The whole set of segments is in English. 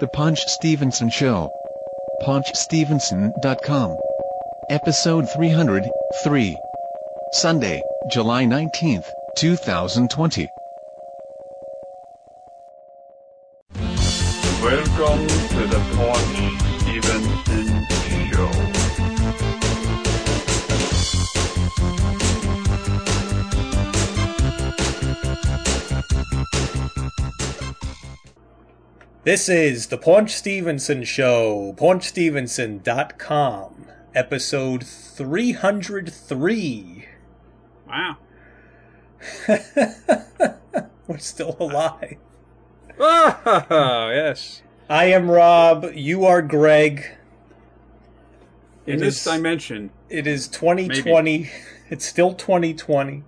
The Paunch Stevenson Show. PaunchStevenson.com. Episode 303. Sunday, July 19th, 2020. This is the Paunch Stevenson Show, paunchstevenson.com, episode 303. Wow. We're still alive. Oh, yes. I am Rob, you are Greg. In It this is- dimension, It is 2020. It's still 2020.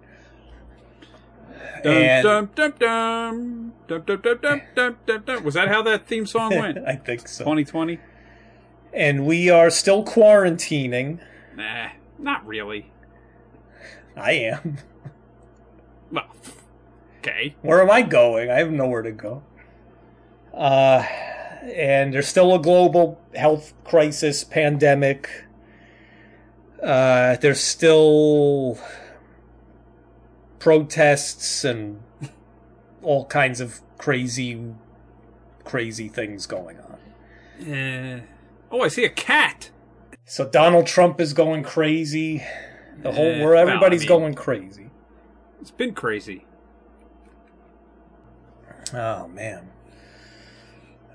Dum. was that how that theme song went? I think so. 2020? And we are still quarantining. Nah, not really. I am. Well, okay. Where am I going? I have nowhere to go. Uh, and there's still a global health crisis, pandemic. Uh, there's still protests and all kinds of crazy, crazy things going on. Uh, oh, I see a cat. So Donald Trump is going crazy. The whole Eh, where well, I everybody's mean- going crazy. It's been crazy. Oh man.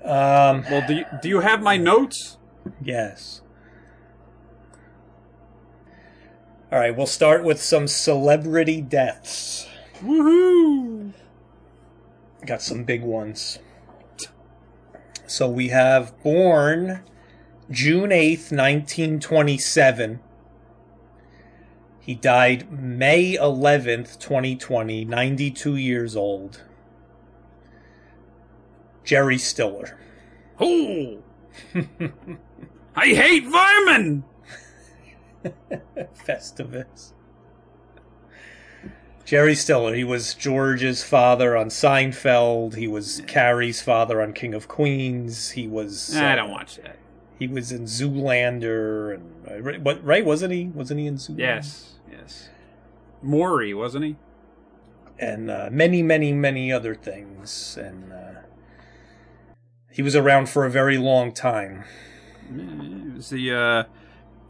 Um. Well, do you, do you have my notes? Yes. All right, we'll start with some celebrity deaths. Woohoo! Got some big ones. So we have born June 8th, 1927. He died May 11th, 2020, 92 years old. Jerry Stiller. Oh! I hate vermin! Festivus. Jerry Stiller, he was George's father on Seinfeld. He was Carrie's father on King of Queens. He was. Nah, I uh, don't watch that. He was in Zoolander, and uh, right- what? Right? Wasn't he? Wasn't he in Zoolander? Yes, yes. Maury, wasn't he? And uh, many, many, many other things. And uh, he was around for a very long time. It was the uh,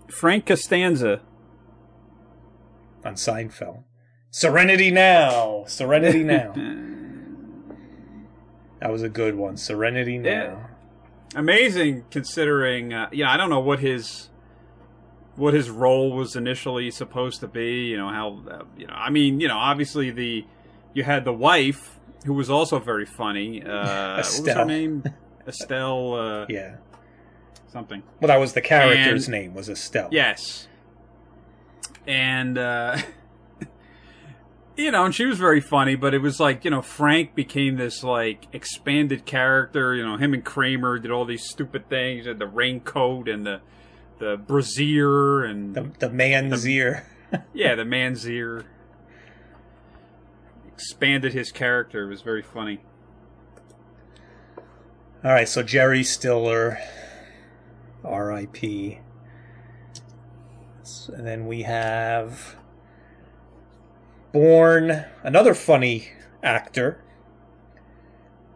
Frank Costanza. on Seinfeld. Serenity Now, Serenity Now. that was a good one. Serenity Now. Yeah. Amazing, considering. Uh, yeah, I don't know what his what his role was initially supposed to be. You know how. Uh, you know, I mean, you know, obviously the you had the wife who was also very funny. Uh, what was her name? Estelle. Uh, Yeah. Something. Well, that was the character's And- name was Estelle. Yes. And uh you know, and she was very funny, but it was like, you know, Frank became this like expanded character, you know, him and Kramer did all these stupid things, and the raincoat and the the brassiere and The, the man's ear. yeah, the man's ear. Expanded his character. It was very funny. All right, so Jerry Stiller, R.I.P. And then we have born another funny actor.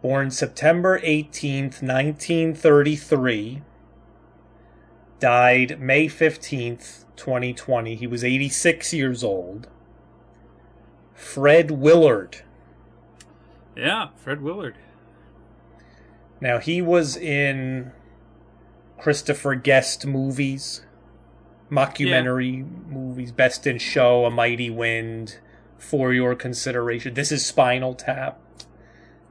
Born September 18th, 1933. Died May 15th, 2020. He was 86 years old. Fred Willard. Yeah, Fred Willard. Now he was in Christopher Guest movies, mockumentary movies, Best in Show, A Mighty Wind, For Your Consideration. This is Spinal Tap,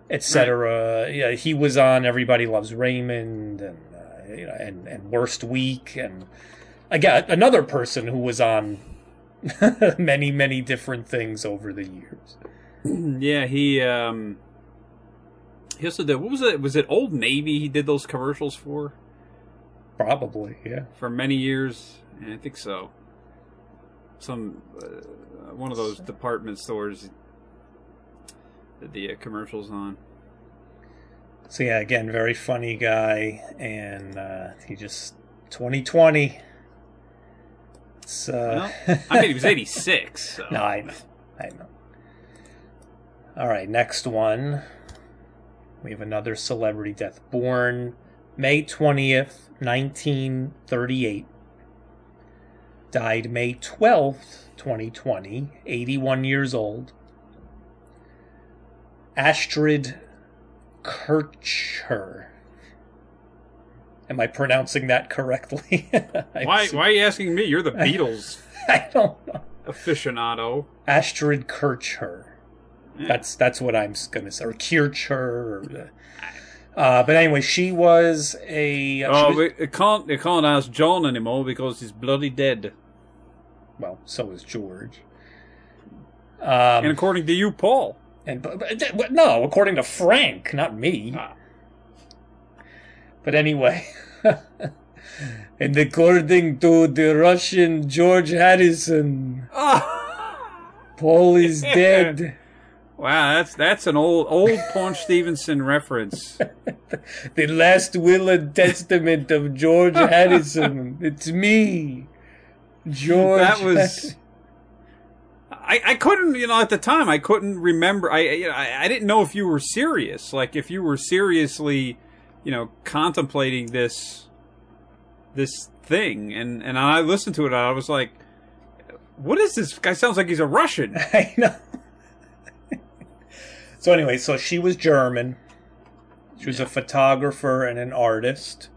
etc. Yeah, he was on Everybody Loves Raymond and uh, you know, and and Worst Week, and again another person who was on many many different things over the years. Yeah, he um he also did what was it? Was it Old Navy he did those commercials for? Probably, yeah. for many years. I think so. Some uh, one of those department stores that the uh, commercials on. So yeah, again, very funny guy, and uh, he just 2020. It's, uh, Well, I mean, he was 86. So. no, I know, I know. All right, next one. We have another celebrity death. Born May 20th, 1938. Died May 12th, 2020, 81 years old. Astrid Kirchherr. Am I pronouncing that correctly? Why, why are you asking me? You're the Beatles I don't know. aficionado. Astrid Kirchherr. Eh. That's that's what I'm going to say, or Kircher. Or, uh, but anyway, she was a. uh, Oh, was- we, it can't, they can't ask John anymore because he's bloody dead. well, so is George. Um, And according to you, Paul. And but, but, no, according to Frank, not me. Ah. But anyway, and according to the Russian George Harrison, Paul is dead. Wow, that's that's an old old Paunch Stevenson reference. the last will and testament of George Harrison. It's me, George. That was. I, I couldn't, you know, at the time I couldn't remember. I you know, I, I didn't know if you were serious, like if you were seriously, you know, contemplating this this thing. And and I listened to it, and I was like, "What is this guy? Sounds like he's a Russian." I know. So anyway, so she was German. She was a photographer and an artist,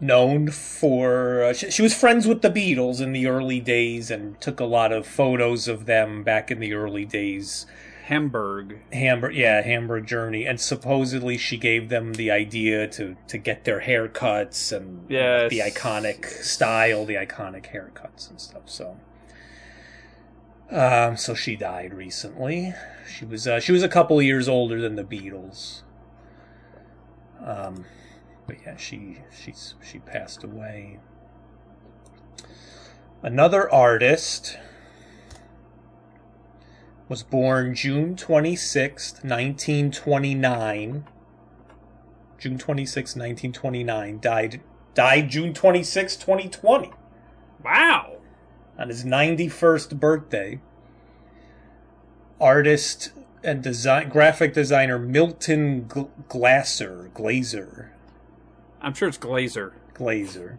known for. Uh, she, she was friends with the Beatles in the early days and took a lot of photos of them back in the early days. Hamburg. Hamburg, yeah, Hamburg Journey, and supposedly she gave them the idea to to get their haircuts and Yes. the iconic style, the iconic haircuts and stuff. So, um, so she died recently. She was uh, she was a couple years older than the Beatles. Um, but yeah, she she's she passed away. Another artist was born June 26th, 1929. June 26th, 1929. Died died June 26th, 2020 Wow. On his 91st birthday. Artist and design graphic designer Milton Gl- Glasser, Glazer, I'm sure it's Glazer. Glazer.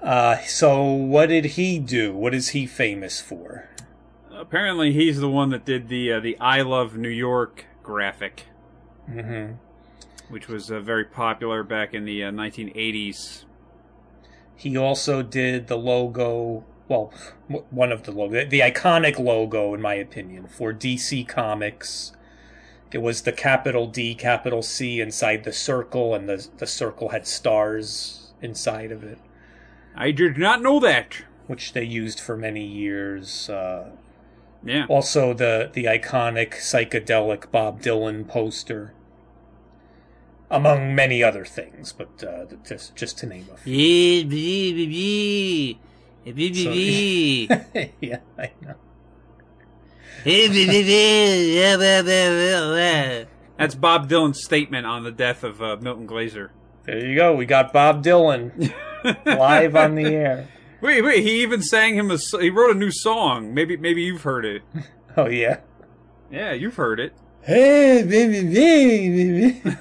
Uh, so what did he do? What is he famous for? Apparently, he's the one that did the uh, the I Love New York graphic, Mm-hmm. which was uh, very popular back in the uh, 1980s. He also did the logo, well, one of the logo, the iconic logo, in my opinion, for DC Comics. It was the capital D, capital C inside the circle, and the the circle had stars inside of it, I did not know that. which they used for many years. Uh, Yeah. also, the the iconic psychedelic Bob Dylan poster, among many other things, but uh, just just to name a few. yeah, I know. That's Bob Dylan's statement on the death of uh, Milton Glaser. There you go. We got Bob Dylan live on the air. Wait, wait. He even sang him a. s- He wrote a new song. Maybe, maybe you've heard it. Oh yeah. Yeah, you've heard it. Hey, baby, baby, baby.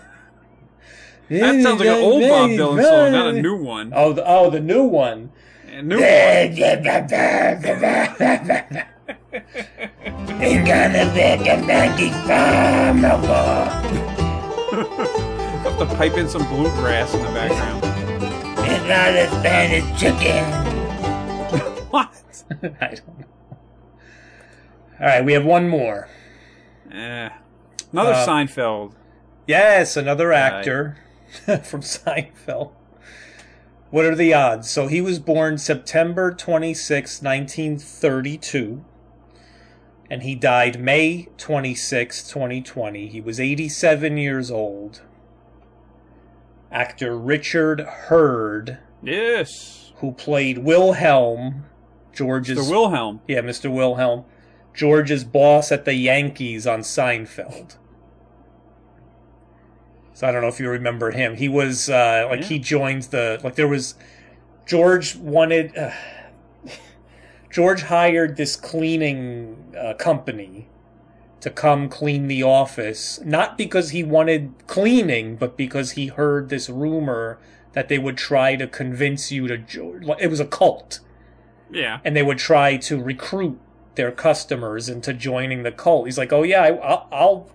That sounds like an old Bob Dylan song, not a new one. Oh, the, oh, the new one. A new one. Ain't gonna a magic bomb, Have to pipe in some bluegrass in the background. It's not a Spanish chicken. What? I don't know. All right, we have one more. Eh. Another Uh, Seinfeld. Yes, another actor from Seinfeld. What are the odds? So he was born September 26, 1932, and he died May 26, 2020. He was 87 years old. Actor Richard Herd, Yes. who played Wilhelm, George's The Wilhelm. yeah, Mr. Wilhelm, George's boss at the Yankees on Seinfeld. So I don't know if you remember him. He was uh, like Yeah. he joined the like there was George wanted uh, George hired this cleaning uh, company to come clean the office, not because he wanted cleaning, but because he heard this rumor that they would try to convince you to. It was a cult Yeah. and they would try to recruit their customers into joining the cult. He's like, "Oh yeah, I, I'll, I'll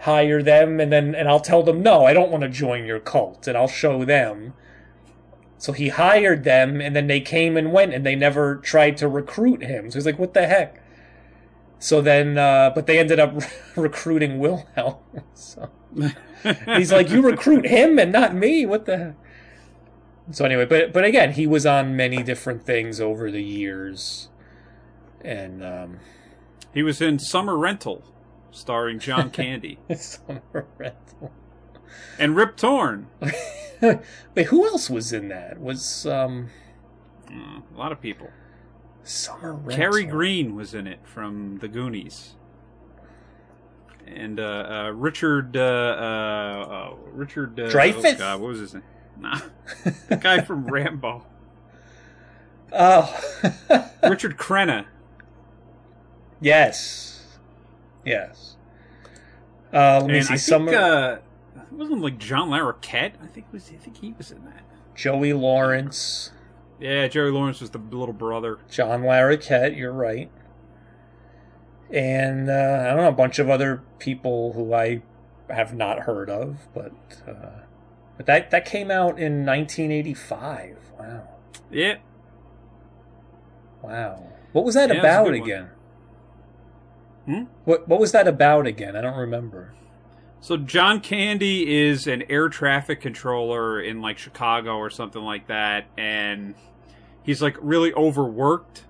hire them, and then and I'll tell them no, I don't want to join your cult, and I'll show them." So he hired them, and then they came and went, and they never tried to recruit him. So he's like, "What the heck?" So then, uh, but they ended up recruiting Wilhelm. So he's like, "You recruit him and not me? What the?" heck? So anyway, but but again, he was on many different things over the years, and um, He was in Summer Rental, starring John Candy summer rental. and Rip Torn. Wait, who else was in that? Was um, Uh, a lot of people. summer rental? Kerri Green was in it from The Goonies. And uh, uh, Richard, uh, uh, uh, Richard uh, Dreyfuss? Oh what was his name? Nah, the guy from Rambo. Oh, Richard Crenna. yes, yes. Uh, let me And see. I Summer think uh, it wasn't like John Larroquette. I think was I think he was in that. Joey Lawrence, Yeah, Jerry Lawrence was the little brother. John Larroquette. You're right. And uh, I don't know a bunch of other people who I have not heard of, but uh, but that that came out in 1985. Wow, Yeah, wow. What was that Yeah, was about again? Hmm? What what was that about again? I don't remember. So John Candy is an air traffic controller in like Chicago or something like that, and he's like really overworked.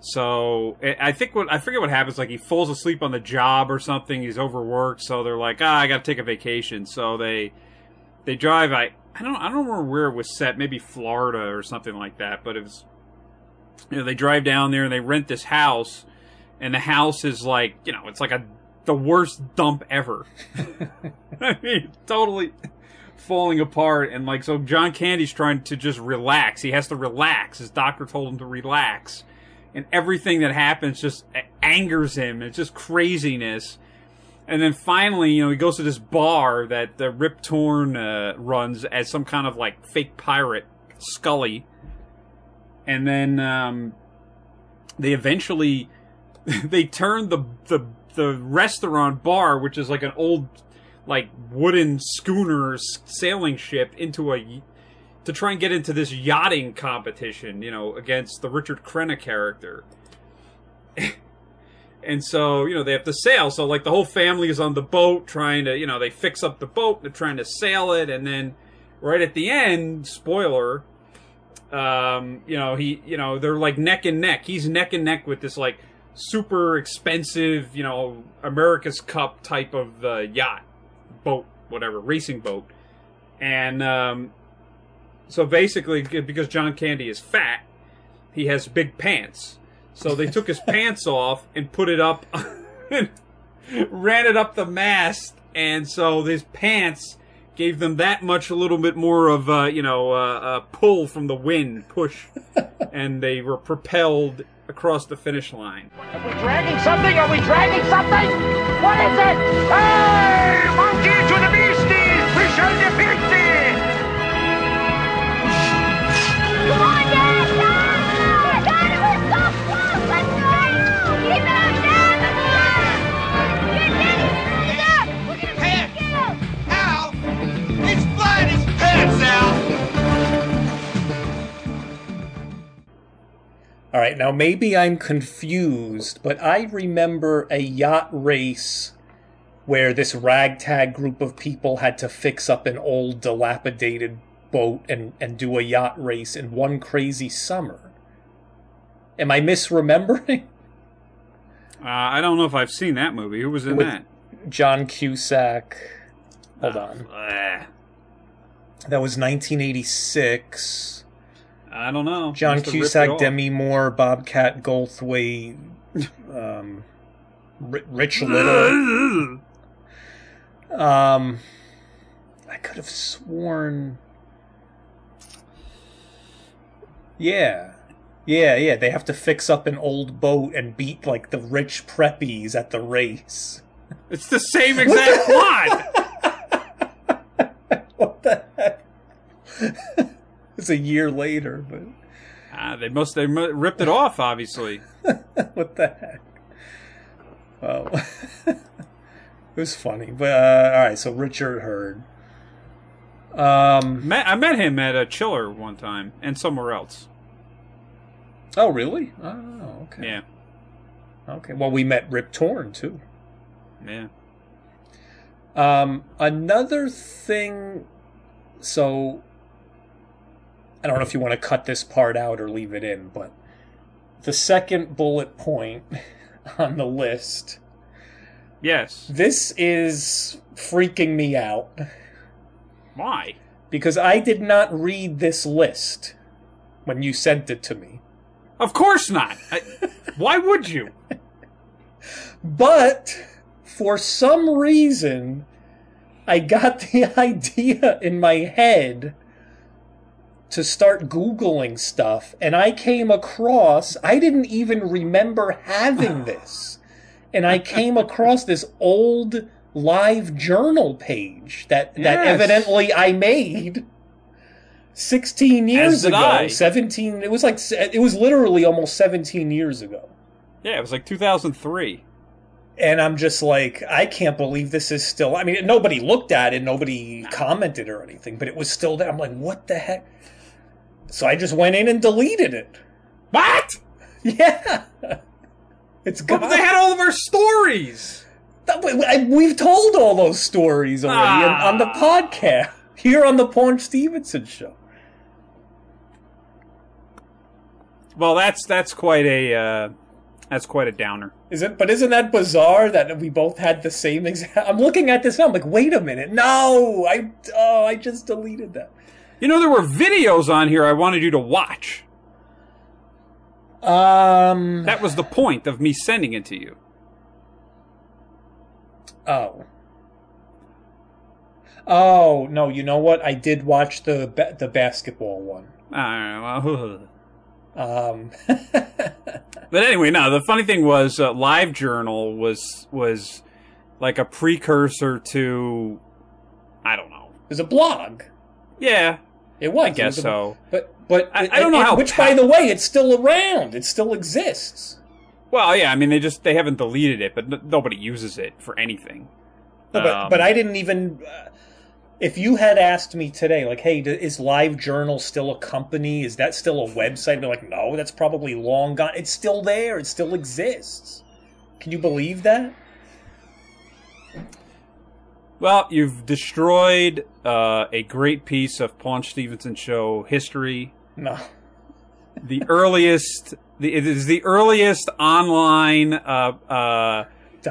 So I I think what I forget what happens. Like he falls asleep on the job or something. He's overworked, so they're like, ah, I got to take a vacation. So they they drive. I I don't I don't remember where it was set. Maybe Florida or something like that. But it was you know they drive down there and they rent this house, and the house is like you know it's like a the worst dump ever. I mean, totally falling apart. And like, so John Candy's trying to just relax. He has to relax. His doctor told him to relax. And everything that happens just angers him. It's just craziness. And then finally, you know, he goes to this bar that the Rip Torn uh, runs as some kind of like fake pirate, Scully. And then um, they eventually they turn the the the restaurant bar, which is like an old like wooden schooner sailing ship, into a to try and get into this yachting competition, you know, against the Richard Crenna character. and so, you know, they have to sail. So, like, the whole family is on the boat trying to, you know, they fix up the boat, they're trying to sail it, and then right at the end, spoiler, um, you know, he, you know, they're like neck and neck. He's neck and neck with this, like, super expensive, you know, America's Cup type of uh, yacht, boat, whatever, racing boat. And um, so basically, because John Candy is fat, he has big pants. So they took his pants off and put it up, ran it up the mast, and so his pants gave them that much a little bit more of uh, you know uh, uh, pull from the wind, push, and they were propelled across the finish line. Are we dragging something? Are we dragging something? What is it? Hey! Monkey to the beasties! We shall defeat! All right, now maybe I'm confused, but I remember a yacht race where this ragtag group of people had to fix up an old dilapidated boat and, and do a yacht race in one crazy summer. Am I misremembering? Uh, I don't know if I've seen that movie. Who was in With- that? John Cusack. Hold on. Uh, That was 1986. I don't know. John Must have ripped it Cusack. Demi Moore, Bobcat Goldthwait, um, Rich Little. Um, I could have sworn. Yeah. Yeah, yeah. They have to fix up an old boat and beat like the rich preppies at the race. It's the same exact plot. what the heck? It's a year later, but Ah, they must they ripped it off, obviously. what the heck? Well, it was funny, but uh, all right. So Richard Herd. Um. Met, I met him at a chiller one time and somewhere else. Oh, really? Oh, okay. Yeah, Okay. Well, we met Rip Torn too. yeah. Um, another thing. So, I don't know if you want to cut this part out or leave it in, but the second bullet point on the list. Yes. This is freaking me out Why? because I did not read this list when you sent it to me. Of course not. I, why would you? But for some reason, I got the idea in my head to start Googling stuff, and I came across, I didn't even remember having this. And I came across this old live journal page that, that evidently I made 16 years ago. I. 17, it was like, it was literally almost 17 years ago. Yeah, it was like 2003. and I'm just like, I can't believe this is still. I mean, nobody looked at it, nobody commented or anything, but it was still there. I'm like, what the heck? So I just went in and deleted it. What? Yeah, it's But gone. they had all of our stories. We've told all those stories already on- on the Ah. podcast here on the Paunch Stevenson show. Well, that's that's quite a uh, that's quite a downer. Is it? But isn't that bizarre that we both had the same exact? I'm looking at this now. I'm like, wait a minute. No, I oh, I just deleted that. You know, there were videos on here I wanted you to watch. Um. That was the point of me sending it to you. Oh. Oh no! You know what? I did watch the ba- the basketball one. Uh, well, Um, but anyway, no. The funny thing was, uh, Live Journal was was like a precursor to, I don't know. it was a blog. Yeah, It was. I guess It was so. But but I- I don't know how Which, by the way, it's still around. It still exists. Well, yeah. I mean, they just they haven't deleted it, but n- nobody uses it for anything. No, but Um, but I didn't even. Uh, if you had asked me today, like, hey, is Live Journal still a company? Is that still a website? I'd be like, no, that's probably long gone. It's still there. It still exists. Can you believe that? Well, you've destroyed uh, a great piece of Paunch Stevenson show history. No. The earliest, the, it is the earliest online uh, uh,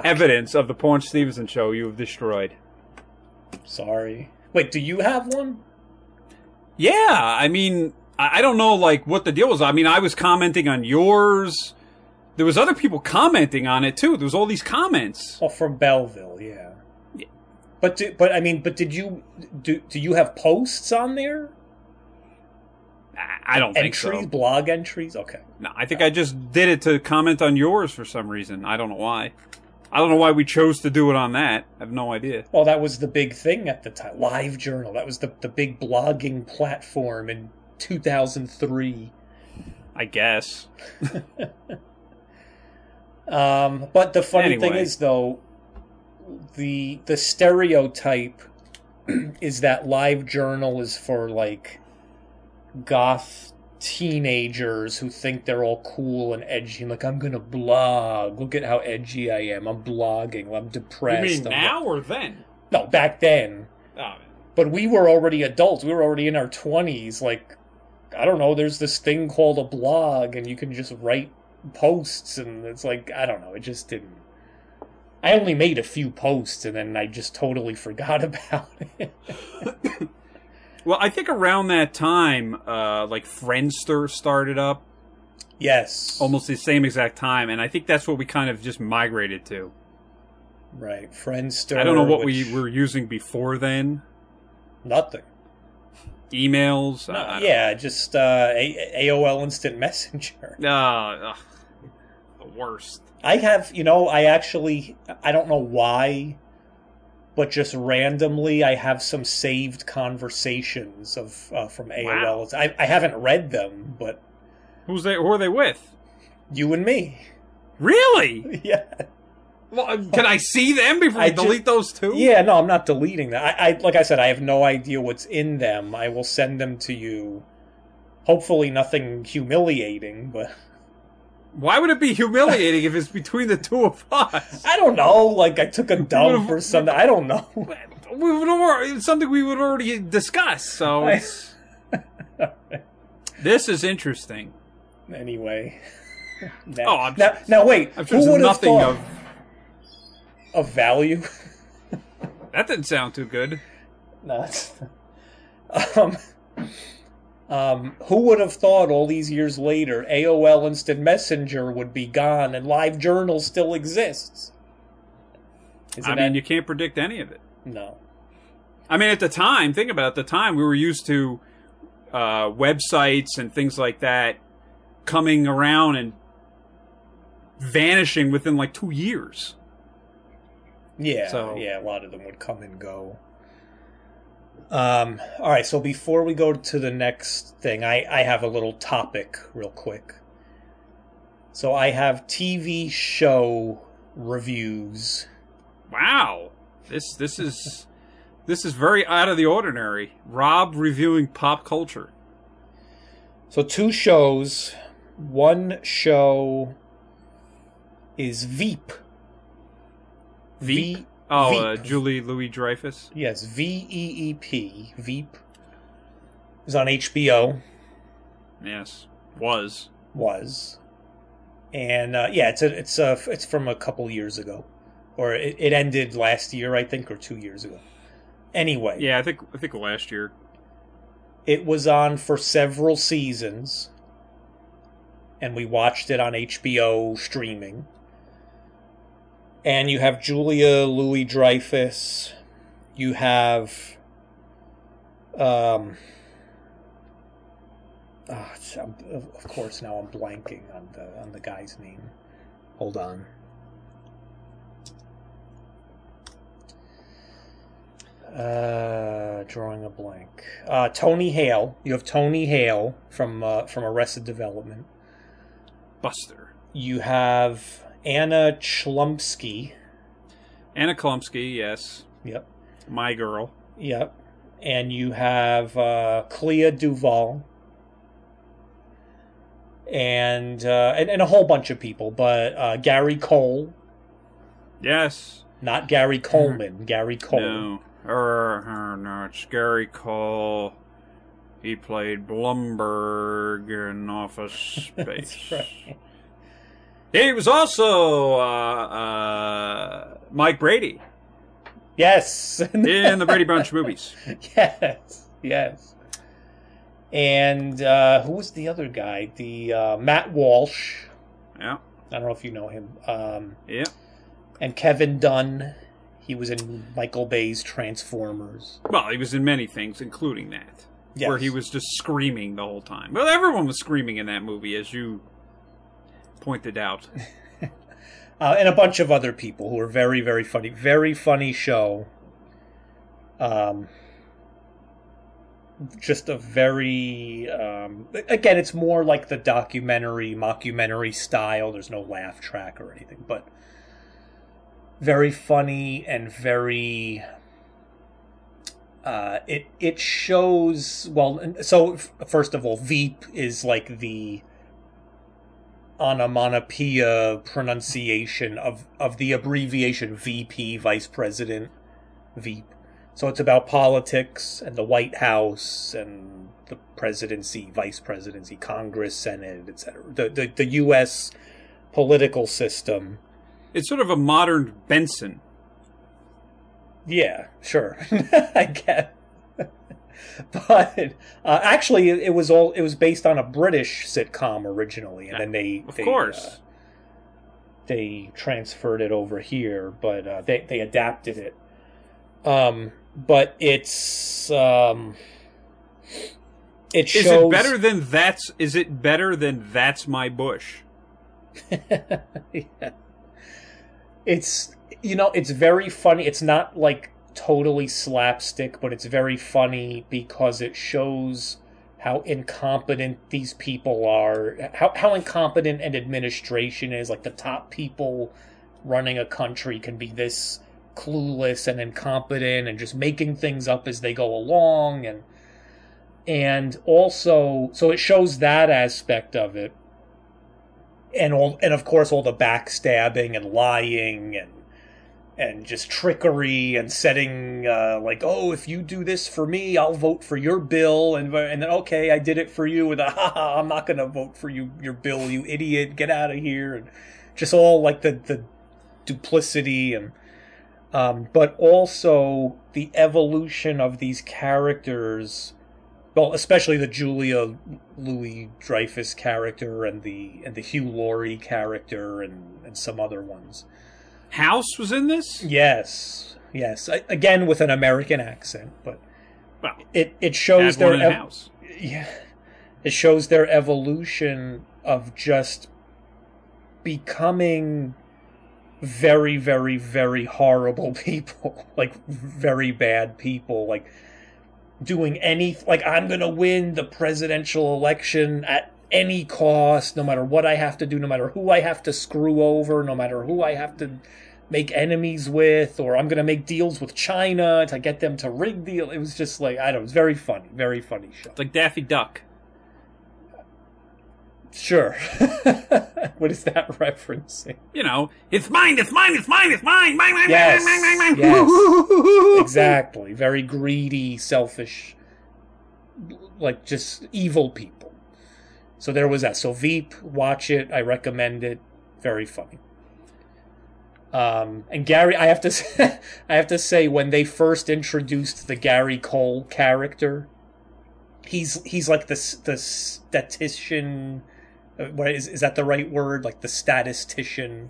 evidence of the Paunch Stevenson show you have destroyed. Sorry. Wait, do you have one? Yeah, I mean, I, I don't know like what the deal was. I mean, I was commenting on yours. There was other people commenting on it too. There was all these comments. Oh, from Belleville, yeah. Yeah. But do, but I mean, but did you do? Do you have posts on there? I, don't think Entries, so. blog entries. Okay. No, I think I just did it to comment on yours for some reason. I don't know why. I don't know why we chose to do it on that. I have no idea. Well, that was the big thing at the time. Live Journal. That was the the big blogging platform in 2003. I guess. Um, but the funny thing is, though, the the stereotype is that Live Journal is for like goth teenagers who think they're all cool and edgy. Like I'm gonna blog. Look at how edgy I am. I'm blogging. I'm depressed. I'm- now or then? No, back then. Oh, But we were already adults. We were already in our twenties. Like I don't know. There's this thing called a blog, and you can just write posts, and it's like I don't know. It just didn't. I only made a few posts, and then I just totally forgot about it. well, I think around that time, uh, like Friendster started up yes, almost the same exact time, and I think that's what we kind of just migrated to. right. Friendster. I don't know what which- we were using before then. Nothing. Emails? No, yeah, just uh, A- AOL Instant Messenger. Uh, ugh, the worst. I have, you know, I actually, I don't know why, but just randomly, I have some saved conversations of uh, from AOL. I, I haven't read them, but Who's they? Who are they with? you and me, Really? yeah, Well, can I see them before I delete those two? yeah. No, I'm not deleting that. I, I, like I said, I have no idea what's in them. I will send them to you. Hopefully, nothing humiliating, but Why would it be humiliating if it's between the two of us? I don't know. Like I took a dump or something. I don't know. We would it's something we would already discuss. So I- this is interesting. anyway. now, Oh, I'm now, now wait. I'm sure who would have nothing thought of of value? that. Didn't sound too good. No, that's um, um, who would have thought all these years later AOL Instant Messenger would be gone and Live Journal still exists? Isn't I mean, that- you can't predict any of it. no. I mean, at the time, think about it. At the time, we were used to uh, websites and things like that coming around and vanishing within like two years. Yeah, So- yeah, a lot of them would come and go. Um, all right, so before we go to the next thing, I, I have a little topic real quick. So I have TV show reviews. Wow, this this is this is very out of the ordinary. Rob reviewing pop culture. So two shows. One show is Veep. Veep? Oh, uh, Julie Louis Dreyfus. Yes, V E E P. Veep. Is on HBO. Yes, was. was, and uh, yeah, it's a, it's a, it's from a couple years ago, or it, it ended last year, I think, or two years ago. Anyway, Yeah, I think I think last year. it was on for several seasons, and we watched it on HBO streaming. And you have Julia Louis Dreyfus. You have, um, of of course now I'm blanking on the on the guy's name. Hold on. Uh, drawing a blank. Uh, Tony Hale. You have Tony Hale from uh, from Arrested Development. Buster. You have Anna Chlumsky. Anna Chlumsky, yes. Yep. My girl. Yep. And you have uh, Clea DuVall. And, uh, and and a whole bunch of people, but uh, Gary Cole, Yes. not Gary Coleman, Gary Cole. No. Er, er, no, it's Gary Cole. He played Blumberg in Office Space. That's right. He was also uh, uh, Mike Brady Yes. in the Brady Bunch movies. yes. Yes. And uh, who was the other guy? The uh, Matt Walsh. Yeah, I don't know if you know him. Um, yeah. and Kevin Dunn. He was in Michael Bay's Transformers. Well, he was in many things, including that, Yes. where he was just screaming the whole time. Well, everyone was screaming in that movie, as you pointed out. uh, and a bunch of other people who are very, very funny. Very funny show. Um, just a very um, again, it's more like the documentary, mockumentary style. There's no laugh track or anything, but very funny and very. Uh, it it shows well. So first of all, Veep is like the onomatopoeia pronunciation of of the abbreviation VP, Vice President, Veep. So it's about politics and the White House and the presidency, vice presidency, Congress, Senate, etc. The, the the U.S. political system. It's sort of a modern Benson. Yeah, sure, I get. but uh, actually, it, it was all it was based on a British sitcom originally, and then they Of they, course. uh, they transferred it over here, but uh, they they adapted it. Um, but it's um, it shows. Is it better than that's? Is it better than that's my bush? Yeah. It's you know it's very funny. It's not like totally slapstick, but it's very funny because it shows how incompetent these people are, how how incompetent an administration is. Like the top people running a country can be this clueless and incompetent and just making things up as they go along and and also so it shows that aspect of it and all and of course all the backstabbing and lying and and just trickery and setting uh, like oh if you do this for me I'll vote for your bill. And and then okay I did it for you and ha I'm not gonna vote for you your bill you idiot. Get out of here. And just all like the the duplicity and um, but also the evolution of these characters well, especially the Julia Louis Dreyfus character and the and the Hugh Laurie character and and some other ones. House was in this. Yes, yes. I, again with an American accent, but Well, it it shows their ev- House. yeah, it shows their evolution of just becoming very, very, very horrible people, like very bad people, like doing any like I'm gonna win the presidential election at any cost, no matter what I have to do, no matter who I have to screw over, no matter who I have to make enemies with, or I'm gonna make deals with China to get them to rig the. It was just like I don't. know, It was very funny, very funny show. It's like Daffy Duck. Sure. what is that referencing? You know, it's mine, it's mine, it's mine, it's mine, mine, mine, Yes. mine, mine, mine, mine. Yes. exactly. Very greedy, selfish, like just evil people. So there was that. So Veep, watch it. I recommend it. Very funny. Um, and Gary, I have to, say, I have to say, when they first introduced the Gary Cole character, he's he's like the the statistician. uh, What is is that the right word? Like the statistician.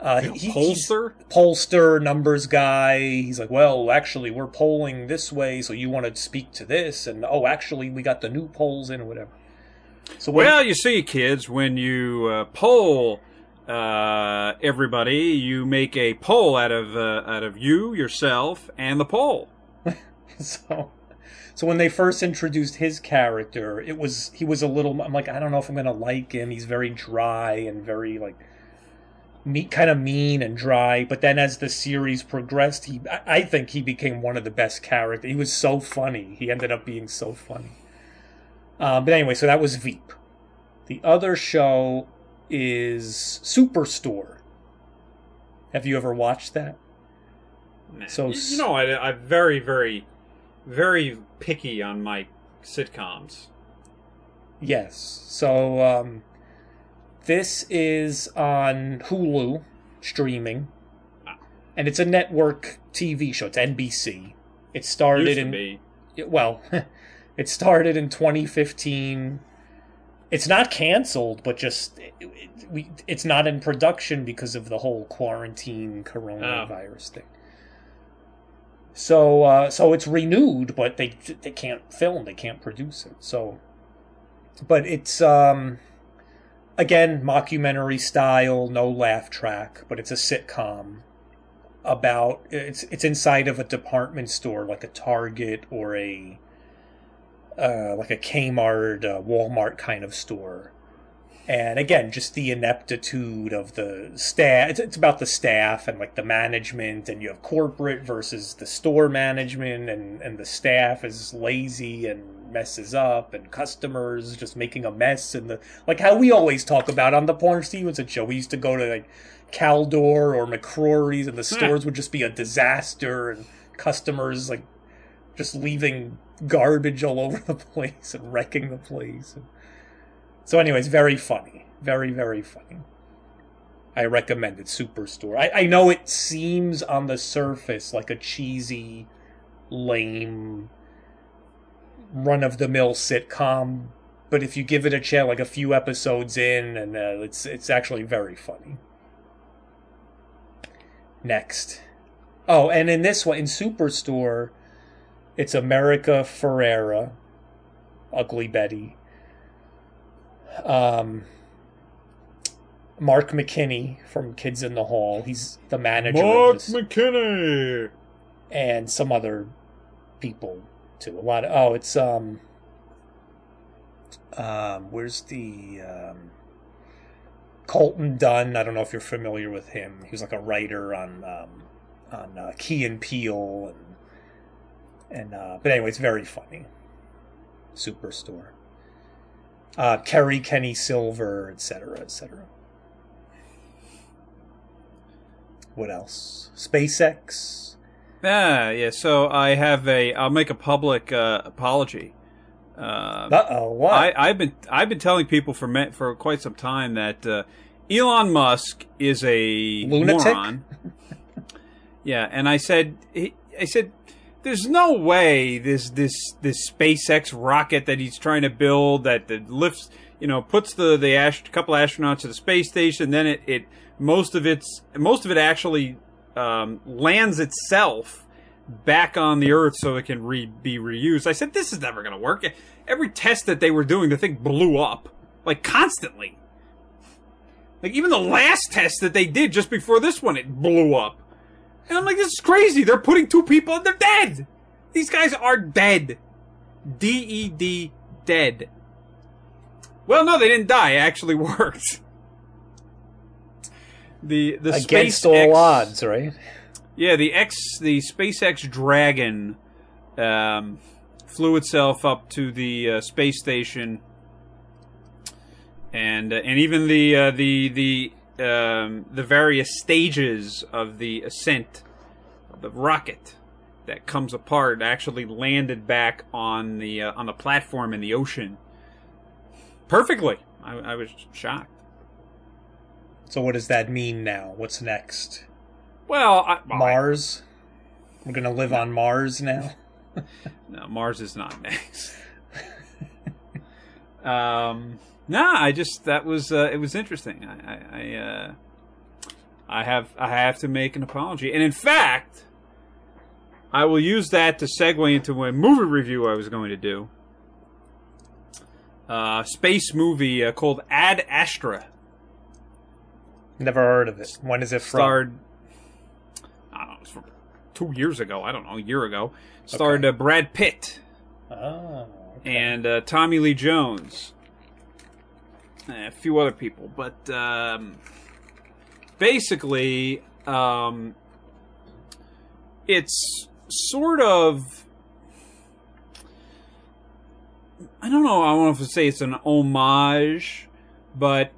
Uh, he- he's- pollster numbers guy. He's like, well, actually, we're polling this way, so you want to speak to this, and oh, actually, we got the new polls in or whatever. So Well, you see, kids, when you uh, poll uh, everybody, you make a poll out of uh, out of you, yourself, and the poll. so so when they first introduced his character, it was he was a little. I'm like, I don't know if I'm gonna like him. He's very dry and very like. Me, kind of mean and dry, but then as the series progressed, he I, I think he became one of the best characters. He was so funny. He ended up being so funny. Um, but anyway, so that was Veep. The other show is Superstore. Have you ever watched that? So you, know, I, I'm very, very, very picky on my sitcoms. Yes. So um, this is on Hulu streaming, and it's a network TV show. It's NBC. It started Used to in be. well, it started in 2015. It's not canceled, but just it, it- we, it's not in production because of the whole quarantine coronavirus thing. So, uh, so it's renewed, but they they can't film, they can't produce it. So, but it's um, again mockumentary style, no laugh track, but it's a sitcom about it's it's inside of a department store like a Target or a uh, like a Kmart, uh, Walmart kind of store. And again, just the ineptitude of the staff. It's, it's about the staff and like the management, and you have corporate versus the store management, and, and the staff is lazy and messes up, and customers just making a mess. And the like how we always talk about on the Paunch Stevenson show. We used to go to like Caldor or McCrory's, and the stores would just be a disaster, and customers like just leaving garbage all over the place and wrecking the place. So, anyways, very funny, very very funny. I recommend it. Superstore. I, I know it seems on the surface like a cheesy, lame, run of the mill sitcom, but if you give it a chance, like a few episodes in, and uh, it's it's actually very funny. Next, Oh, and in this one, in Superstore, it's America Ferrera, Ugly Betty. Um, Mark McKinney from Kids in the Hall. He's the manager of Mark McKinney. and some other people too. A lot of oh, it's um, um, where's the um, Colton Dunn? I don't know if you're familiar with him. He was like a writer on um, on uh, Key and Peele and and uh, but anyway, it's very funny. Superstore. Uh, Kerri Kenney-Silver, etc., etc. What else? SpaceX. Ah, yeah. So I have a. I'll make a public uh, apology. Uh, Uh oh, what? I, I've been I've been telling people for me, for quite some time that uh, Elon Musk is a Lunatic? moron. yeah, and I said he, I said there's no way this this this SpaceX rocket that he's trying to build that, lifts you know puts the the ast- couple astronauts to the space station then it, it most of its most of it actually um, lands itself back on the Earth so it can re- be reused. I said this is never going to work. Every test that they were doing, the thing blew up like constantly. Like even the last test that they did just before this one, it blew up. And I'm like, this is crazy. They're putting two people and they're dead. These guys are dead. D E D dead. Well, no, they didn't die. It actually worked. The the Against SpaceX all odds, right? yeah, the X, the SpaceX Dragon, um, flew itself up to the uh, space station, and uh, and even the uh, the the um, the various stages of the ascent of the rocket that comes apart actually landed back on the uh, on the platform in the ocean perfectly. I, I was shocked. So what does that mean now? What's next? Well, I, well, I- Mars? We're gonna live on Mars now. No, Mars is not next. um, nah, I just that was uh, it was interesting. I I I, uh, I have I have to make an apology, and in fact, I will use that to segue into a movie review I was going to do. Uh, space movie uh, called Ad Astra Never heard of it. When is it from? starred. I don't know, it's from two years ago. I don't know, a year ago. Starred uh, Brad Pitt. Oh, and uh, Tommy Lee Jones, a few other people. But um, basically, um, it's sort of. I don't know. I if to say it's an homage, but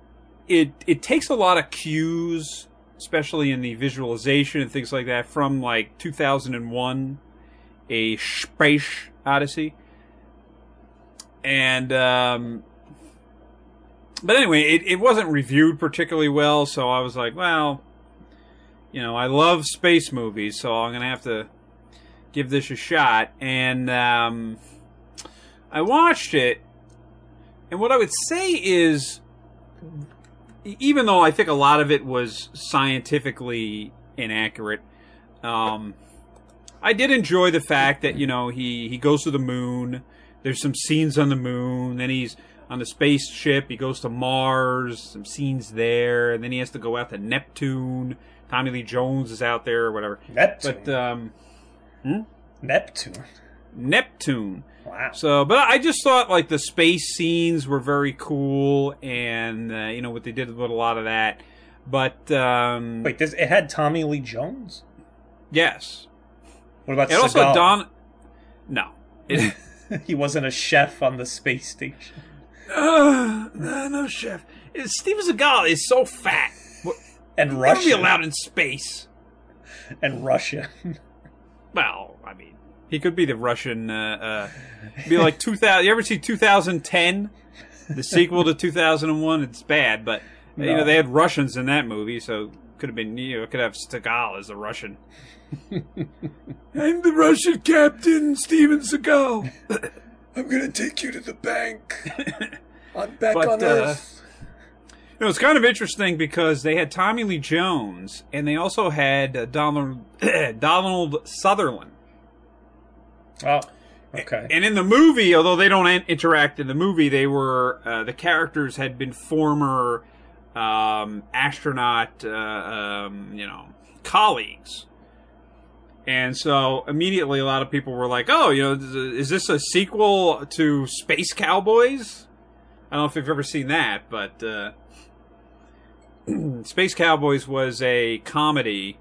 it it takes a lot of cues, especially in the visualization and things like that, from like 2001, a Space Odyssey and um, but anyway, it, it wasn't reviewed particularly well, so I was like, well, you know, I love space movies, so I'm gonna have to give this a shot. And um, I watched it, and what I would say is, even though I think a lot of it was scientifically inaccurate, um, I did enjoy the fact that you know he he goes to the moon. There's some scenes on the moon. Then he's on the spaceship. He goes to Mars. Some scenes there, and then he has to go out to Neptune. Tommy Lee Jones is out there or whatever. Neptune. But um, Neptune. Neptune. Wow. So, but I just thought like the space scenes were very cool, and uh, you know what they did with a lot of that. But um, Wait, this it had Tommy Lee Jones. yes, What about it also Seagal? had Don. No, it, he wasn't a chef on the space station. Uh, no, no, chef. Steven Seagal is so fat. What, And never be allowed in space. And Russian. Well, I mean, he could be the Russian. Uh, uh, be like two thousand. You ever see 2010, the sequel to 2001? It's bad, but you know they had Russians in that movie, so could have been you know could have Seagal as a Russian. I'm the Russian captain, Steven Seagal. I'm gonna take you to the bank. I'm back But, on uh, Earth. You know, it's kind of interesting because they had Tommy Lee Jones and they also had uh, Donald Donald Sutherland. Oh, okay. And in the movie, although they don't interact in the movie, they were uh, the characters had been former um, astronaut, uh, um, you know, colleagues. And so immediately, a lot of people were like, "Oh, you know, is this a sequel to Space Cowboys?" I don't know if you've ever seen that, but uh, Space Cowboys was a comedy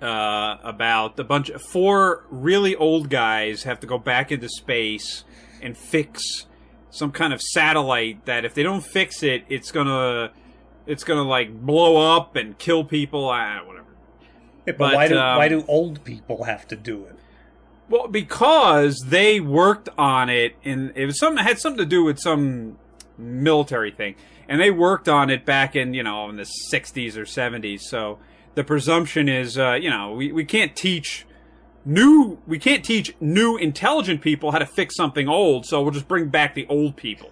uh, about a bunch of four really old guys have to go back into space and fix some kind of satellite that if they don't fix it, it's gonna it's gonna like blow up and kill people. Ah, whatever. Yeah, but, but, why do um, why do old people have to do it? Well, because they worked on it, and it was something it had something to do with some military thing, and they worked on it back in you know in the '60s or '70s. So the presumption is, uh, you know, we, we can't teach new we can't teach new intelligent people how to fix something old, so we'll just bring back the old people.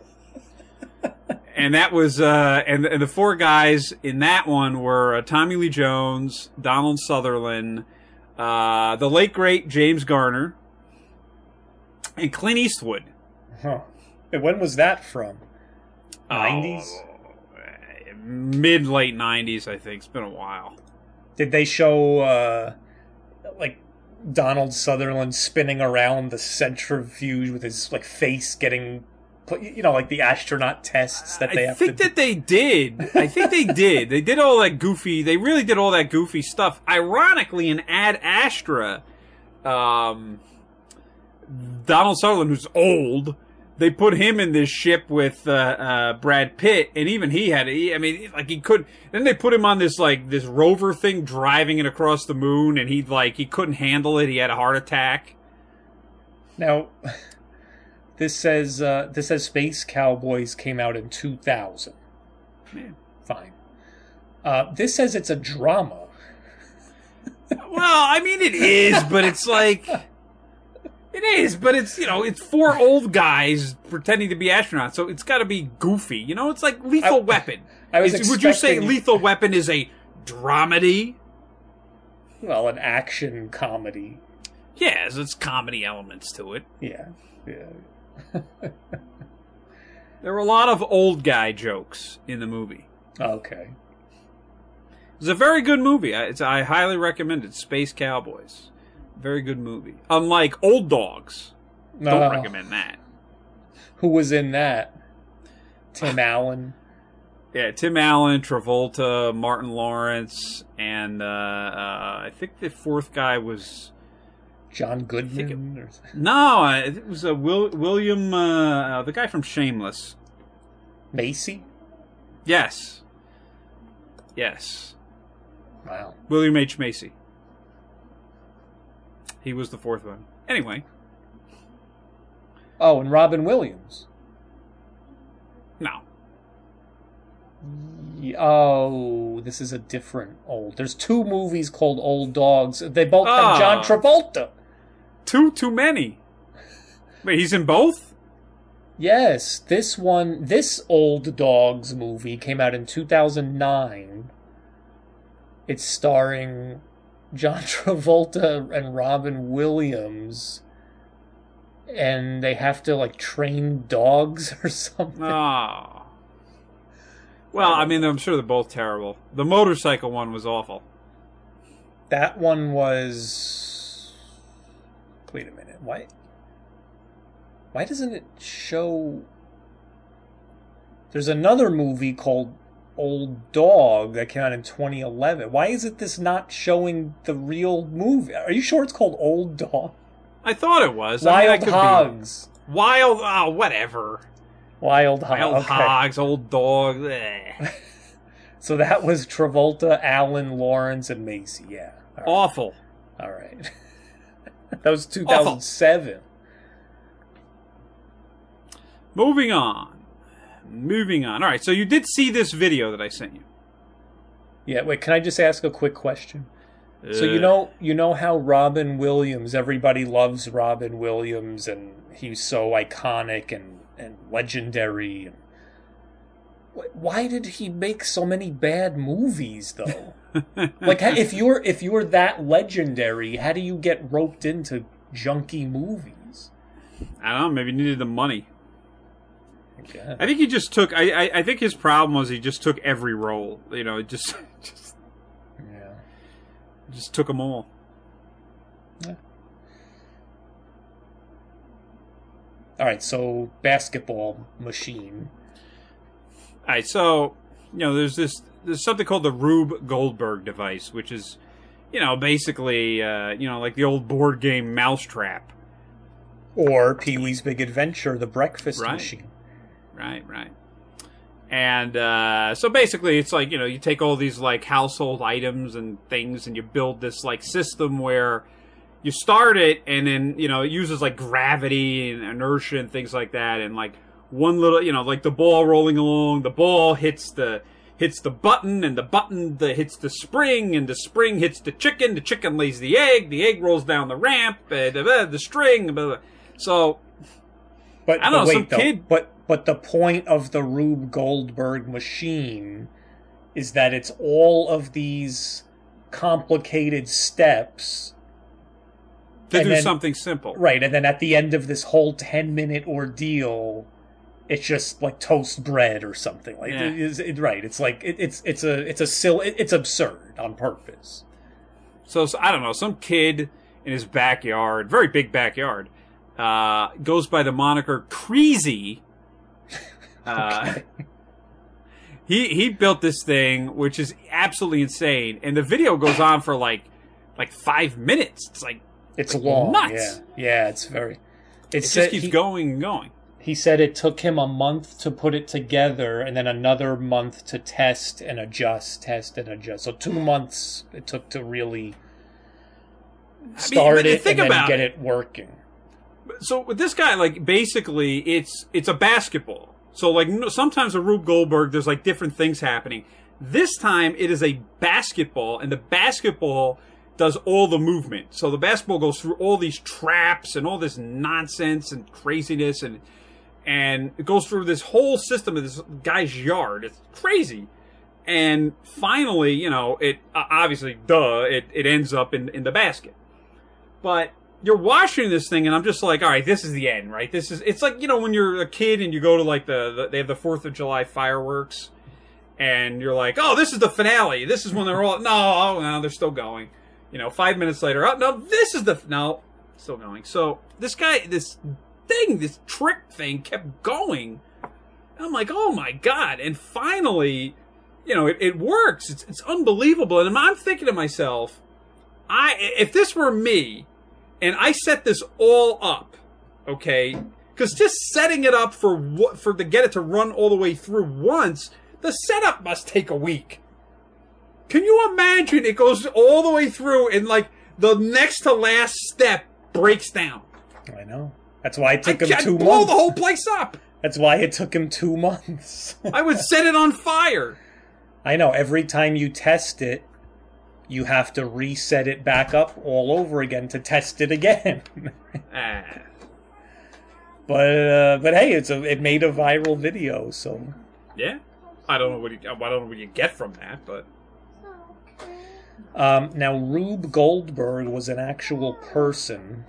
And that was uh, and, and the four guys in that one were uh, Tommy Lee Jones, Donald Sutherland, uh, the late great James Garner, and Clint Eastwood. Huh. And when was that from? 90s? Mid late nineties, I think. It's been a while. Did they show uh like Donald Sutherland spinning around the centrifuge with his like face getting you know like the astronaut tests that they I have think to that they did. I think they did. They did all that goofy. They really did all that goofy stuff. Ironically, in Ad Astra, um, Donald Sutherland, who's old, they put him in this ship with uh, uh, Brad Pitt, and even he had. He, I mean, like he could. Then they put him on this like this rover thing, driving it across the moon, and he like he couldn't handle it. He had a heart attack. Now this says uh this says Space Cowboys came out in 2000. Man. Fine. Uh this says it's a drama. Well, I mean, it is, but it's like. It is, but it's, you know, it's four old guys pretending to be astronauts, so it's gotta be goofy. You know, it's like Lethal I- Weapon. I was Is- would you say Lethal Weapon is a dramedy? Well, an action comedy. Yes, it's comedy elements to it. Yeah. Yeah. There were a lot of old guy jokes in the movie. Okay. It's a very good movie. I, it's, I highly recommend it. Space Cowboys. Very good movie. Unlike Old Dogs. Don't Uh, recommend that. Who was in that? Tim Allen. Yeah, Tim Allen, Travolta, Martin Lawrence, and uh, uh, I think the fourth guy was John Goodman. or- no, uh, it was a Will, William, uh, uh, the guy from Shameless. Macy? Yes, yes, Wow. William H Macy. He was the fourth one. Anyway, Oh, and Robin Williams. no, Oh, this is a different old. There's two movies called Old Dogs. They both have Ah. John Travolta. Too too many. Wait, he's in both. Yes, this one, this Old Dogs movie came out in 2009. It's starring John Travolta and Robin Williams. And they have to like train dogs or something. Oh. Well, I mean, I'm sure they're both terrible. The motorcycle one was awful. That one was. Wait a minute. Why? Why doesn't it show? There's another movie called Old Dog that came out in 2011. Why is it this not showing the real movie? Are you sure it's called Old Dog? I thought it was. I mean, Wild could be- Hogs. Wild, oh, whatever. Wild Hogs. Wild okay. hogs, old dog. eh. So that was Travolta, Allen, Lawrence, and Macy. Yeah. All right. Awful. All right. that was 2007. Moving on. Moving on. All right, so you did see this video that I sent you. Yeah, wait, can I just ask a quick question? So you Uh, know you know how Robin Williams, everybody loves Robin Williams and he's so iconic and, and legendary and Why did he make so many bad movies, though? Like, if you're if you're that legendary, how do you get roped into junky movies? I don't know. Maybe needed the money. I think he just took. I, I, I think his problem was he just took every role. You know, just just yeah. just took them all. Yeah. All right, so basketball machine. All right, so you know, there's this there's something called the Rube Goldberg device, which is, you know, basically, uh, you know, like the old board game Mousetrap. Or Pee Wee's Big Adventure, the breakfast Right. machine. Right, right. And uh, so basically, it's like you know, you take all these like household items and things, and you build this like system where you start it, and then you know, it uses like gravity and inertia and things like that, and like one little, you know, like the ball rolling along, the ball hits the hits the button, and the button the, hits the spring, and the spring hits the chicken, the chicken lays the egg, the egg rolls down the ramp, uh, the, the string, blah, blah. so But, I don't but know, wait, some though, kid- but but the point of the Rube Goldberg machine is that it's all of these complicated steps, to do then- something simple, right? And then at the end of this whole ten minute ordeal, it's just like toast bread or something. Like Yeah. it it, right? It's like it, it's it's a it's a sil it, it's absurd on purpose. So, so I don't know, some kid in his backyard, very big backyard, uh, goes by the moniker Creasy. Uh, he he built this thing, which is absolutely insane, and the video goes on for like like five minutes. It's like It's Like long, nuts. yeah, yeah. It's very. it It's just keeps going and going. He said it took him a month to put it together and then another month to test and adjust, test and adjust. So two months it took to really start but it think and then get it. it working. so with this guy, like basically, it's it's a basketball. So like sometimes a Rube Goldberg, there's like different things happening. This time it is a basketball, and the basketball does all the movement. So the basketball goes through all these traps and all this nonsense and craziness, and and it goes through this whole system of this guy's yard. It's crazy. And finally, you know, it obviously, duh, it, it ends up in, in the basket. But you're watching this thing, and I'm just like, all right, this is the end, right? This is it's like you know when you're a kid and you go to like the, the they have the Fourth of July fireworks, and you're like, oh, this is the finale. This is when they're all no, oh, no, they're still going. You know, five minutes later, oh no, this is the no, still going. So this guy, this thing, this trick thing kept going. And I'm like, oh my god! And finally, you know, it, it works. It's it's unbelievable. And I'm thinking to myself, I if this were me, and I set this all up, okay, because just setting it up for what for to get it to run all the way through once, the setup must take a week. Can you imagine? It goes all the way through, and like the next to last step breaks down. I know. That's why it took I him can't two blow months. the whole place up. That's why it took him two months. I would set it on fire. I know. Every time you test it, you have to reset it back up all over again to test it again. Ah. but uh, but hey, it's a it made a viral video, so Yeah, I don't know what you, I don't know what you get from that, but Um, now, Rube Goldberg was an actual person.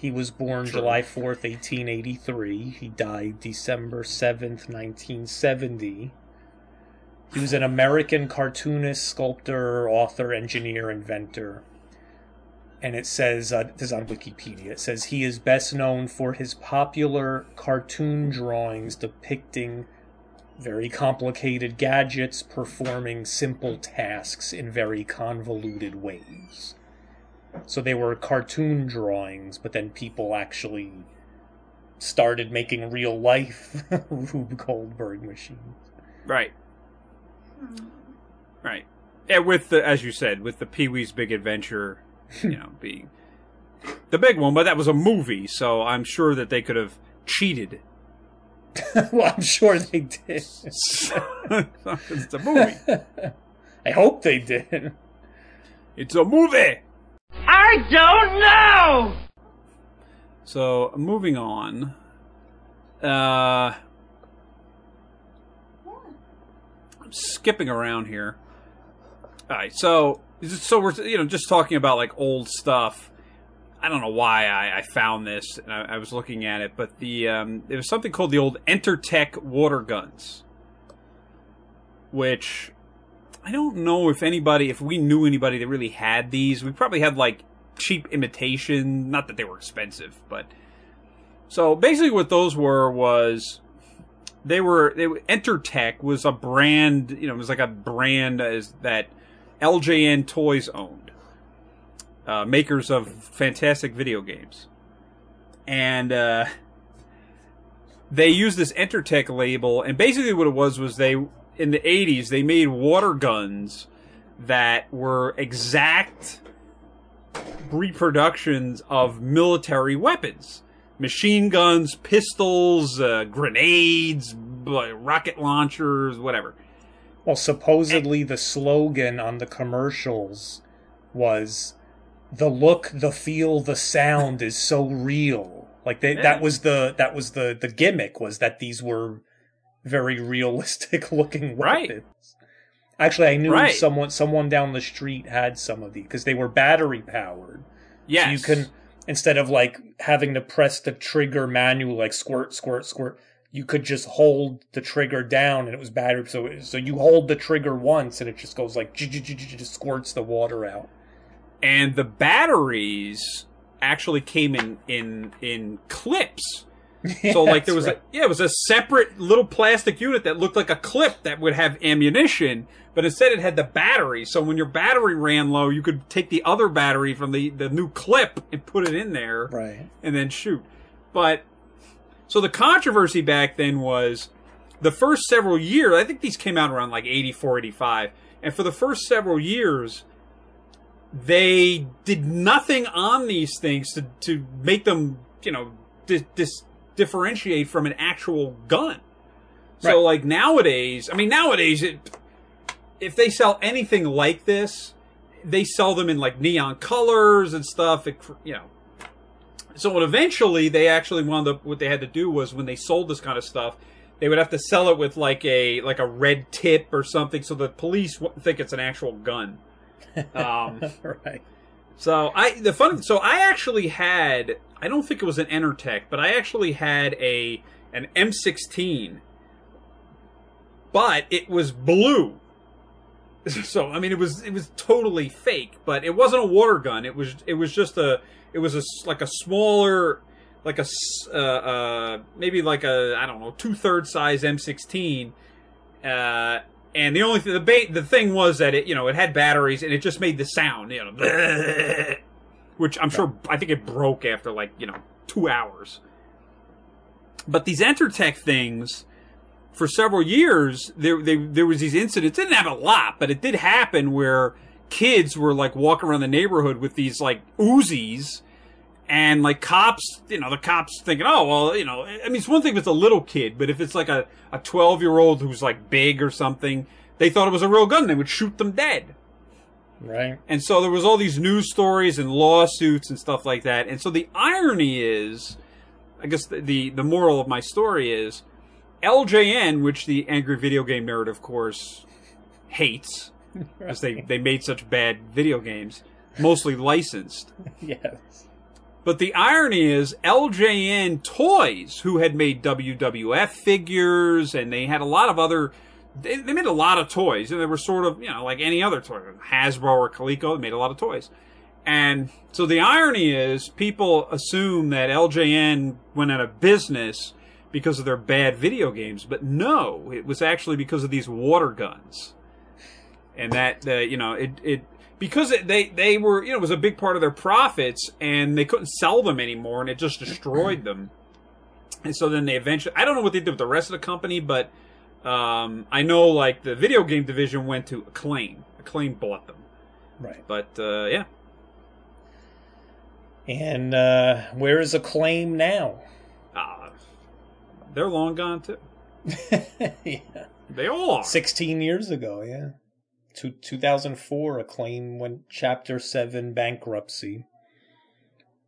He was born True. July 4th, 1883. He died December 7th, 1970. He was an American cartoonist, sculptor, author, engineer, inventor. And it says, uh, this is on Wikipedia, it says he is best known for his popular cartoon drawings depicting very complicated gadgets performing simple tasks in very convoluted ways. So they were cartoon drawings, but then people actually started making real life Rube Goldberg machines. right, hmm. right. Yeah, with the as you said, with the Pee Wee's Big Adventure, you know, being the big one, but that was a movie, so I'm sure that they could have cheated. well, I'm sure they did. it's a movie. I hope they did. It's a movie. I don't know! So moving on. Uh, I'm skipping around here. All right, so so we're you know just talking about like old stuff. I don't know why I, I found this, and I, I was looking at it, but the um, there was something called the old Entertech water guns, which I don't know if anybody, if we knew anybody that really had these. We probably had like cheap imitation, not that they were expensive, but so basically what those were was they were they were, Entertech was a brand, you know, it was like a brand as that LJN Toys owned, uh, makers of fantastic video games, and uh, they used this Entertech label, and basically what it was was they in the '80s they made water guns that were exact reproductions of military weapons machine guns, pistols, uh, grenades, rocket launchers, whatever. Well, supposedly the slogan on the commercials was the look, the feel, the sound is so real. Like they, Yeah. that was the that was the the gimmick was that these were very realistic looking Right. Actually, I knew Right. someone someone down the street had some of these because they were battery powered. Yes, So you can instead of like having to press the trigger manual like squirt squirt squirt you could just hold the trigger down and it was battery so so you hold the trigger once and it just goes like just squirts the water out and the batteries actually came in in in clips. So like there was That's a yeah, it was a separate little plastic unit that looked like a clip that would have ammunition, but instead it had the battery. So when your battery ran low, you could take the other battery from the the new clip and put it in there. right and then shoot. But so the controversy back then was the first several years, I think these came out around like 84, 85. And for the first several years, they did nothing on these things to, to make them, you know, dis, dis, differentiate from an actual gun. So Right. like nowadays, I mean nowadays, it, if they sell anything like this, they sell them in like neon colors and stuff. It, you know, so eventually they actually wound up what they had to do was when they sold this kind of stuff, they would have to sell it with like a like a red tip or something, so the police wouldn't think it's an actual gun. Um, right so I the fun so I actually had I don't think it was an Entertech, but I actually had a an M16, but it was blue. So I mean it was it was totally fake, but it wasn't a water gun. It was it was just a it was a like a smaller like a uh, uh maybe like a I don't know two third size M16. Uh, and the only th- the the thing was that it you know it had batteries and it just made the sound you know which I'm sure I think it broke after like you know two hours. But these Entertech things, for several years, there they, there was these incidents. It didn't have a lot, but it did happen where kids were like walking around the neighborhood with these like Uzis. And like cops, you know, the cops thinking, oh well, you know, I mean, it's one thing if it's a little kid, but if it's like a a twelve year old who's like big or something, they thought it was a real gun. They would shoot them dead. right And so there was all these news stories and lawsuits and stuff like that. And so the irony is, I guess the the, the moral of my story is, LJN, which the angry video game nerd, of course, hates, because they they made such bad video games, mostly licensed. yes But the irony is, LJN Toys, who had made WWF figures, and they had a lot of other, they, they made a lot of toys, and they were sort of, you know, like any other toy. Hasbro or Coleco, they made a lot of toys. And so the irony is, people assume that LJN went out of business because of their bad video games, but no, it was actually because of these water guns and that uh, you know it it because it, they they were you know it was a big part of their profits and they couldn't sell them anymore and it just destroyed them. And so then they eventually I don't know what they did with the rest of the company but um, I know like the video game division went to Acclaim. Acclaim bought them. Right. But uh, yeah. And uh where is acclaim now? Uh, they're long gone too. Yeah. They all are. 16 years ago yeah Two, 2004 acclaim went chapter 7 bankruptcy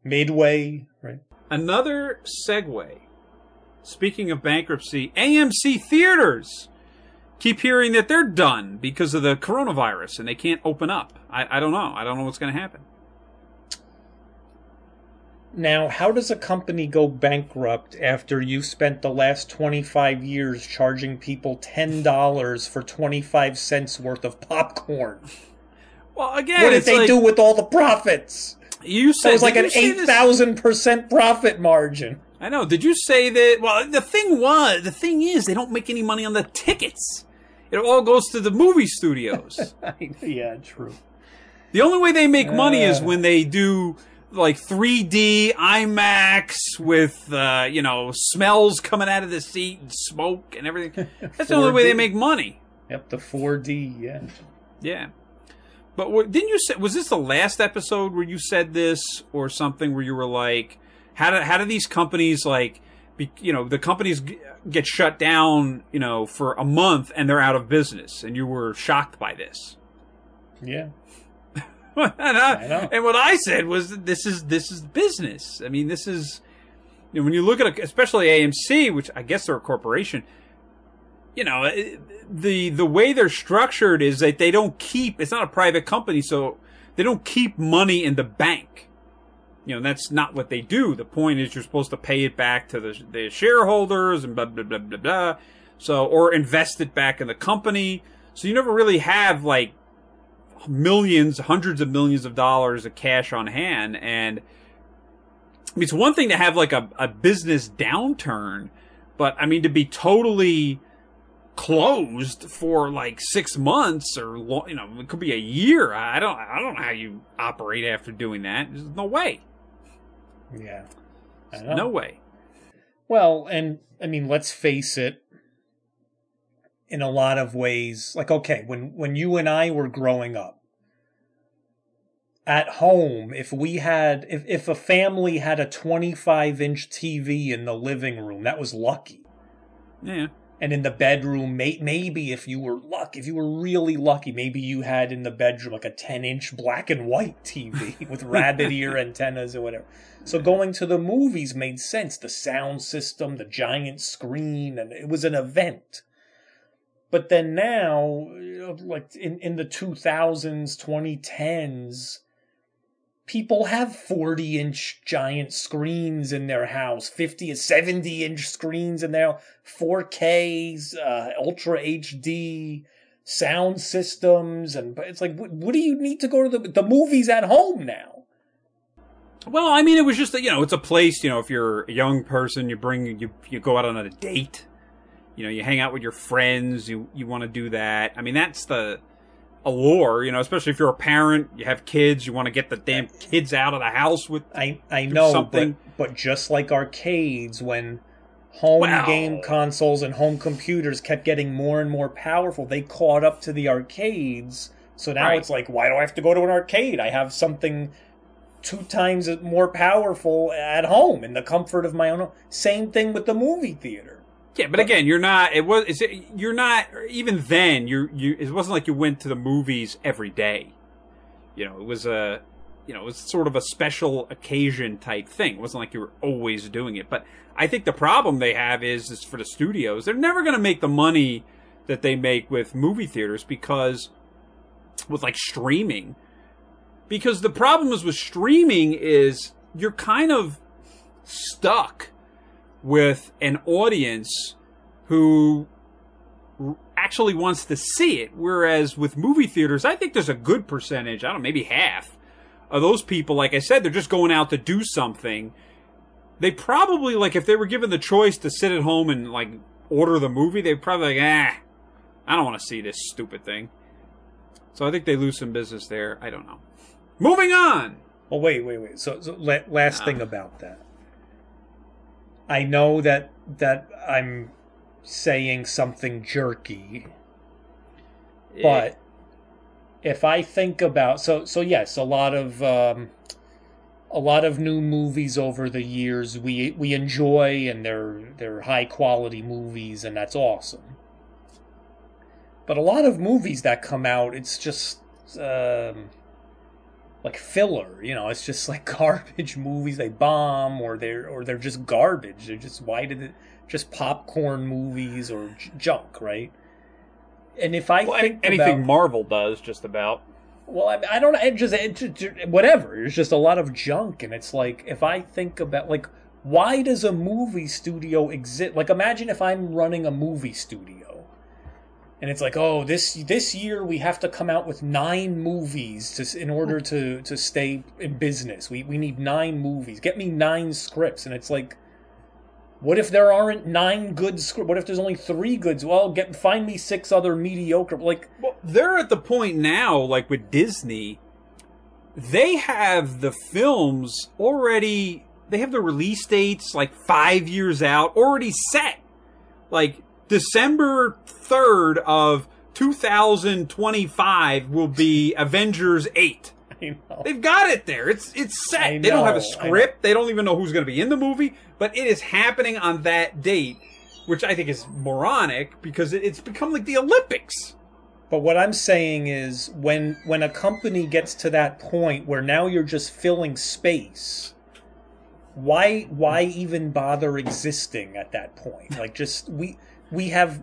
midway right Another segue. Speaking of bankruptcy, AMC Theaters keep hearing that they're done because of the coronavirus and they can't open up. I, I don't know. I don't know what's going to happen. Now, how does a company go bankrupt after you spent the last 25 years charging people $10 for 25 cents worth of popcorn? Well, again, What did they like, do with all the profits? You said It was like an you say this- 8,000% profit margin. I know. Did you say that? Well, the thing was, the thing is, they don't make any money on the tickets. It all goes to the movie studios. yeah, true. the only way they make money is Uh. when they do like 3D IMAX with uh, you know smells coming out of the seat and smoke and everything. That's the only way they make money. Yep, the 4D, yeah. Yeah. But what, didn't you say? Was this the last episode where you said this or something where you were like, how do how do these companies like, be, you know, the companies g- get shut down, you know, for a month and they're out of business, and you were shocked by this. Yeah. And, I, I and what I said was this is this is business. I mean, this is you know, when you look at a, especially AMC, which I guess they're a corporation. You know, the the way they're structured is that they don't keep. It's not a private company, so they don't keep money in the bank. You know, that's not what they do. The point is you're supposed to pay it back to the, the shareholders and blah blah blah blah blah. So or invest it back in the company. So you never really have like millions, hundreds of millions of dollars of cash on hand. And I mean, it's one thing to have like a, a business downturn, but I mean, to be totally closed for like six months or, you know, it could be a year. I don't, I don't know how you operate after doing that. There's no way. Yeah. No way. Well, and I mean, let's face it. In a lot of ways, like okay, when when you and I were growing up, at home, if we had, if if a family had a twenty-five inch TV in the living room, that was lucky. Yeah. And in the bedroom, may, maybe if you were lucky, if you were really lucky, maybe you had in the bedroom like a 10 inch black and white TV with rabbit ear antennas or whatever. So going to the movies made sense. The sound system, the giant screen, and it was an event. But then now, like in, in the 2000s, 2010s, people have 40 inch giant screens in their house 50 70 inch screens in their 4ks uh, ultra hd sound systems and it's like what, what do you need to go to the the movies at home now? Well, I mean, it was just that, you know, it's a place, you know, if you're a young person, you bring, you, you go out on a date, you know, you hang out with your friends, you, you want to do that. I mean, that's the allure, you know, especially if you're a parent, you have kids, you want to get the damn kids out of the house with, i i know something. but but just like arcades when home Well- game consoles and home computers kept getting more and more powerful they caught up to the arcades so now Right. it's like why do i have to go to an arcade i have something two times more powerful at home in the comfort of my own home same thing with the movie theater yeah, but again, you're not, it was, it's, you're not, even then, you're, you, it wasn't like you went to the movies every day. You know, it was a, you know, it was sort of a special occasion type thing. It wasn't like you were always doing it. But I think the problem they have is, is for the studios, they're never going to make the money that they make with movie theaters because with like streaming. Because the problem is with streaming is you're kind of stuck with an audience who actually wants to see it. Whereas with movie theaters, I think there's a good percentage, I don't know, maybe half of those people, like I said, they're just going out to do something. They probably, like, if they were given the choice to sit at home and, like, order the movie, they'd probably, like, ah, I don't want to see this stupid thing. So I think they lose some business there. I don't know. Moving on! Well, wait, wait, wait. So, so last Ah. thing about that. I know that that I'm saying something jerky, but if I think about so so yes, a lot of um, a lot of new movies over the years we we enjoy and they're they're high quality movies and that's awesome. But a lot of movies that come out, it's just um, like filler. You know, it's just like garbage movies. They bomb, or they're or they're just garbage. They're just why did it just popcorn movies or j- junk, right? and if I Well, think anything about, Marvel does, just about. Well, I, I don't know. It just, it just whatever. There's just a lot of junk, and it's like if I think about like why does a movie studio exist? Like imagine if I'm running a movie studio, and it's like oh this this year we have to come out with nine movies to in order to to stay in business. We we need nine movies. Get me nine scripts, and it's like. What if there aren't nine good scripts? What if there's only three goods? Well, get find me six other mediocre. Like Well, they're at the point now, like with Disney, they have the films already. They have the release dates like five years out, already set. Like December third of 2025 will be Avengers eight. They've got it there. It's it's set. I they don't have a script. They don't even know who's going to be in the movie, but it is happening on that date, which I think is moronic because it, it's become like the Olympics. But what I'm saying is when when a company gets to that point where now you're just filling space, why why even bother existing at that point? Like just we we have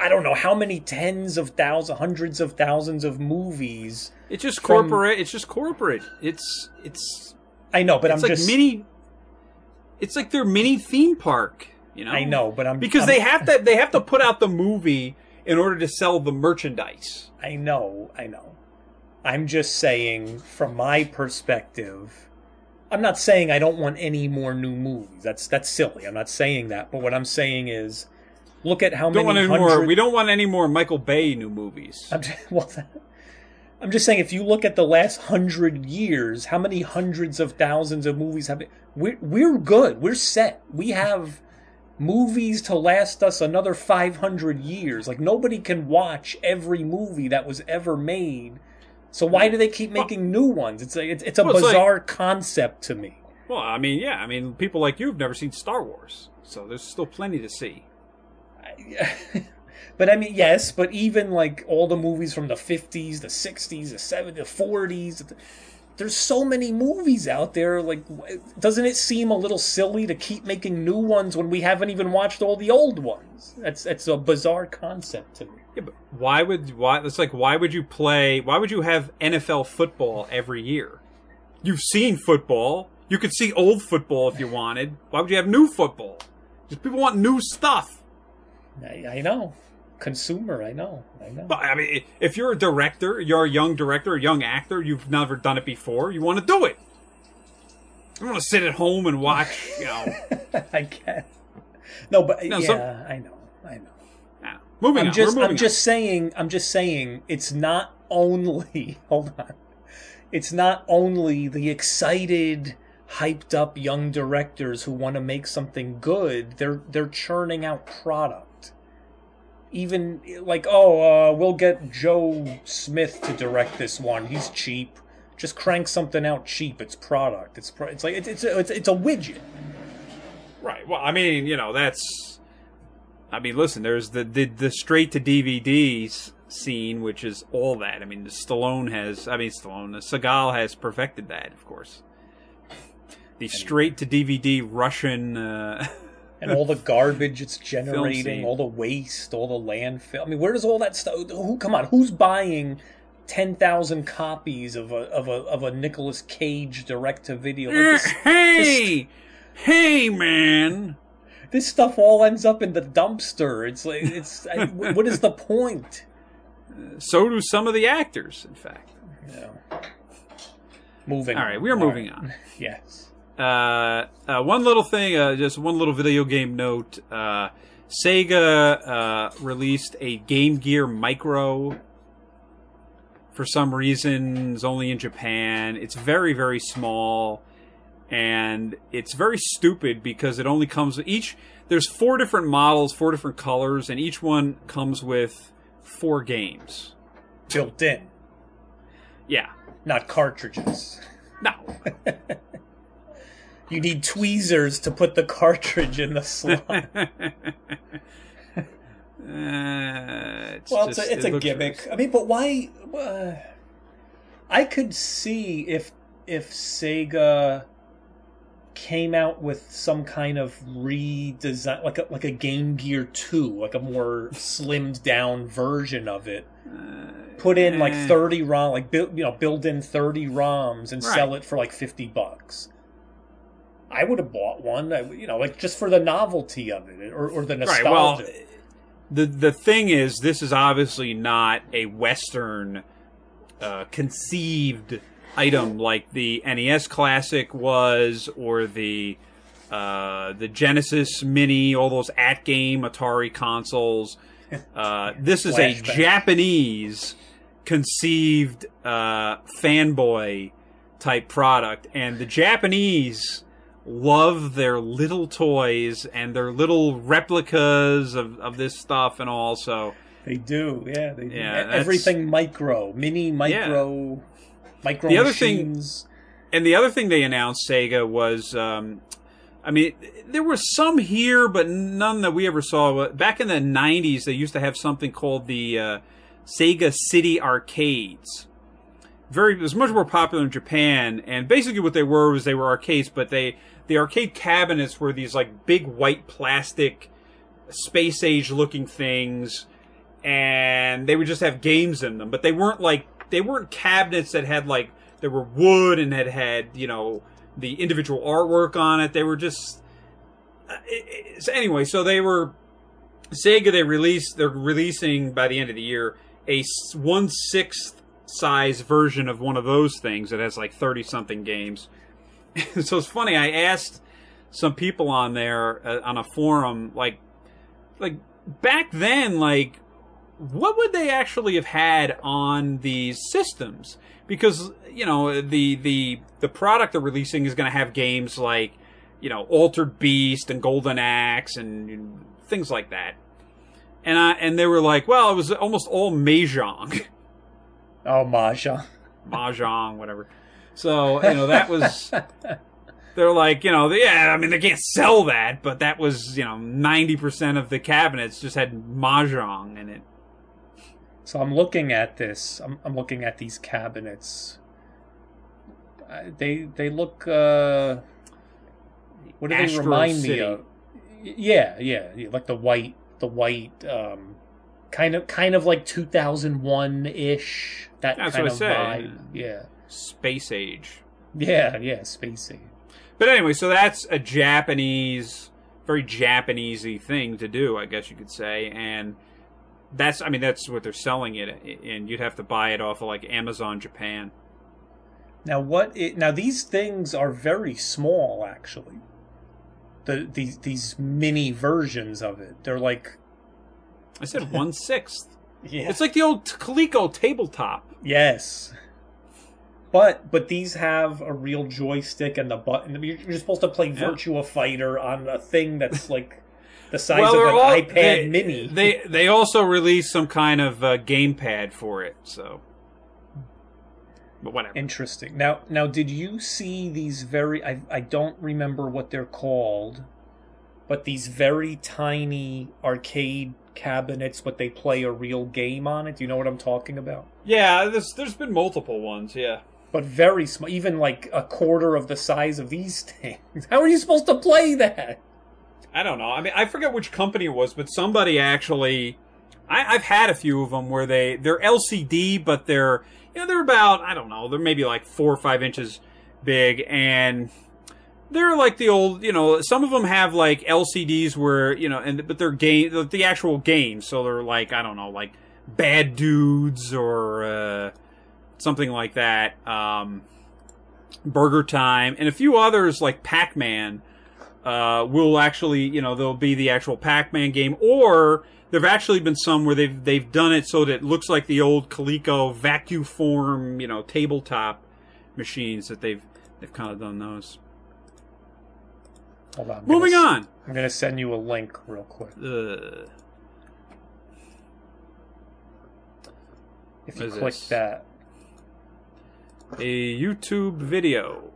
I don't know how many tens of thousands, hundreds of thousands of movies. It's just From- corporate. It's just corporate. It's it's I know, but it's I'm like just mini. It's like their mini theme park. You know. I know, but I'm because I'm- they have to they have to put out the movie in order to sell the merchandise. I know, I know. I'm just saying, from my perspective, I'm not saying I don't want any more new movies. That's that's silly. I'm not saying that. But what I'm saying is, look at how Don't many any more. hundred- We don't want any more Michael Bay new movies. I'm just, well, I'm just saying, if you look at the last hundred years, how many hundreds of thousands of movies have? Been, we're we're good. We're set. We have movies to last us another 500 years. Like nobody can watch every movie that was ever made. So why do they keep making new ones? It's like it's, it's a Well, it's like- bizarre concept to me. Well, I mean, yeah, I mean, people like you have never seen Star Wars, so there's still plenty to see. but I mean, yes, but even like all the movies from the 50s, the 60s, the 70s, the 40s, there's so many movies out there. Like, doesn't it seem a little silly to keep making new ones when we haven't even watched all the old ones? That's that's a bizarre concept to me. Yeah, but why would why? It's like why would you play? Why would you have NFL football every year? You've seen football. You could see old football if you wanted. Why would you have new football? Just people want new stuff. I, I know, consumer. I know. I know. But I mean, if you're a director, you're a young director, a young actor, you've never done it before, you want to do it. You want to sit at home and watch, you know. I get. No, but No, yeah, some- I know. I know. yeah. Moving I'm on. just moving I'm just saying I'm just saying it's not only hold on. It's not only the excited hyped up young directors who want to make something good. They're they're churning out product. Even like oh, uh, we'll get Joe Smith to direct this one. He's cheap. Just crank something out cheap. It's product. It's pro- it's like it's it's a, it's, it's a widget. Right. Well, I mean, you know, that's. I mean, listen. There's the the, the straight to DVDs scene, which is all that. I mean, the Stallone has. I mean, Stallone. The Seagal has perfected that, of course. The straight to DVD Russian. Uh, and all the garbage it's generating, all the waste, all the landfill. I mean, where does all that stuff? Who? Come on, who's buying ten thousand copies of a of a of a Nicolas Cage direct to video? Like this, eh, hey, hey, man. this stuff all ends up in the dumpster. It's like it's. I, what is the point? So do some of the actors, in fact. Know. Moving. All right, we are moving right. on. Yes. Uh, uh, one little thing, uh, just one little video game note. Uh, Sega uh, released a Game Gear Micro. For some reason, it's only in Japan. It's very, very small, and it's very stupid because it only comes with each. There's four different models, four different colors, and each one comes with four games. Built in, Yeah, not cartridges. no, You need tweezers to put the cartridge in the slot. Uh, it's Well, just- it's a, it's it a gimmick. very- I mean, but why? Uh, I could see if if Sega came out with some kind of redesign, like a like a Game Gear Two, like a more slimmed down version of it. Put in like eh. thirty ROM, like build you know build in thirty ROMs and sell it for like fifty bucks. I would have bought one, I- you know, like just for the novelty of it or, or the Right. Well, nostalgia. the the thing is, this is obviously not a Western uh, conceived item like the NES Classic was, or the uh, the Genesis Mini, all those at game Atari consoles. Uh, this is a Japanese conceived uh, fanboy type product, and the Japanese love their little toys and their little replicas of, of this stuff and all. So They do, yeah. They do. Yeah, Everything micro, mini micro, micro The other thing- machines. And the other thing they announced, Sega, was, um, I mean, there were some here, but none that we ever saw. Back in the '90s, they used to have something called the uh, Sega City Arcades. Very, it was much more popular in Japan, and basically what they were was they were arcades, but they the arcade cabinets were these like big white plastic, space age looking things, and they would just have games in them, but they weren't like they weren't cabinets that had like they were wood and had had you know the individual artwork on it. They were just uh, anyway. So they were Sega. They released. They're releasing by the end of the year a one sixth size version of one of those things that has like thirty something games. so it's funny. I asked some people on there uh, on a forum like like back then like what would they actually have had on these systems because you know the the the product they're releasing is going to have games like you know altered beast and golden axe and things like that and I, and they were like well it was almost all mahjong Oh, Mahjong. mahjong whatever so you know that was they're like you know yeah i mean they can't sell that but that was you know 90% of the cabinets just had mahjong in it So I'm looking at this. I'm, I'm looking at these cabinets. Uh, they they look. Uh, what do they remind City. me of? Yeah, yeah, yeah, like the white, the white, um, kind of, kind of like 2001 ish. That That's kind what I of said. vibe. Yeah, space age yeah, yeah. space age. But anyway, so that's a Japanese, very Japanesey thing to do, I guess you could say, and that's, I mean, that's what they're selling it, and you'd have to buy it off of like Amazon Japan. Now what? It, now these things are very small, actually. The these these mini versions of it. They're like. I said one sixth. Yeah. It's like the old Coleco tabletop. Yes. But but these have a real joystick and the button. You're, you're supposed to play Virtua Fighter on a thing that's like the size of an all- iPad they, Mini. They they also released some kind of uh, gamepad for it, so. But whatever. Interesting. Now now did you see these very? I I don't remember what they're called, but these very tiny arcade cabinets, but they play a real game on it. Do you know what I'm talking about? yeah, there's there's been multiple ones. Yeah. But very small, even like a quarter of the size of these things. How are you supposed to play that? I don't know. I mean, I forget which company it was, but somebody actually. I, I've had a few of them where they they're LCD, but they're you know they're about I don't know they're maybe like four or five inches big, and they're like the old you know some of them have like LCDs where you know and but they're game the actual games, so they're like I don't know like Bad Dudes or uh, something like that. Um, Burger Time and a few others like Pac Man uh, will actually, you know, there'll be the actual Pac-Man game, or there've actually been some where they've they've done it so that it looks like the old Coleco vacuum form, you know, tabletop machines that they've they've kind of done those. Hold on. I'm Moving gonna, on. I'm gonna send you a link real quick. Uh, If you click this? that, a YouTube video.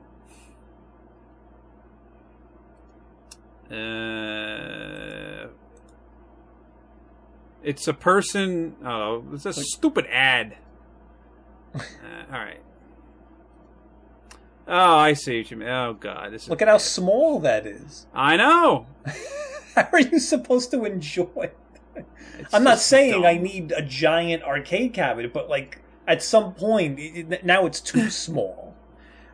Uh, it's a person. Oh, it's a stupid ad. Uh, all right. Oh, I see what you mean. Oh god, this is. Look at how small that is. I know. How are you supposed to enjoy it? It's I'm not saying I need a giant arcade cabinet, but like at some point, it, now it's too small.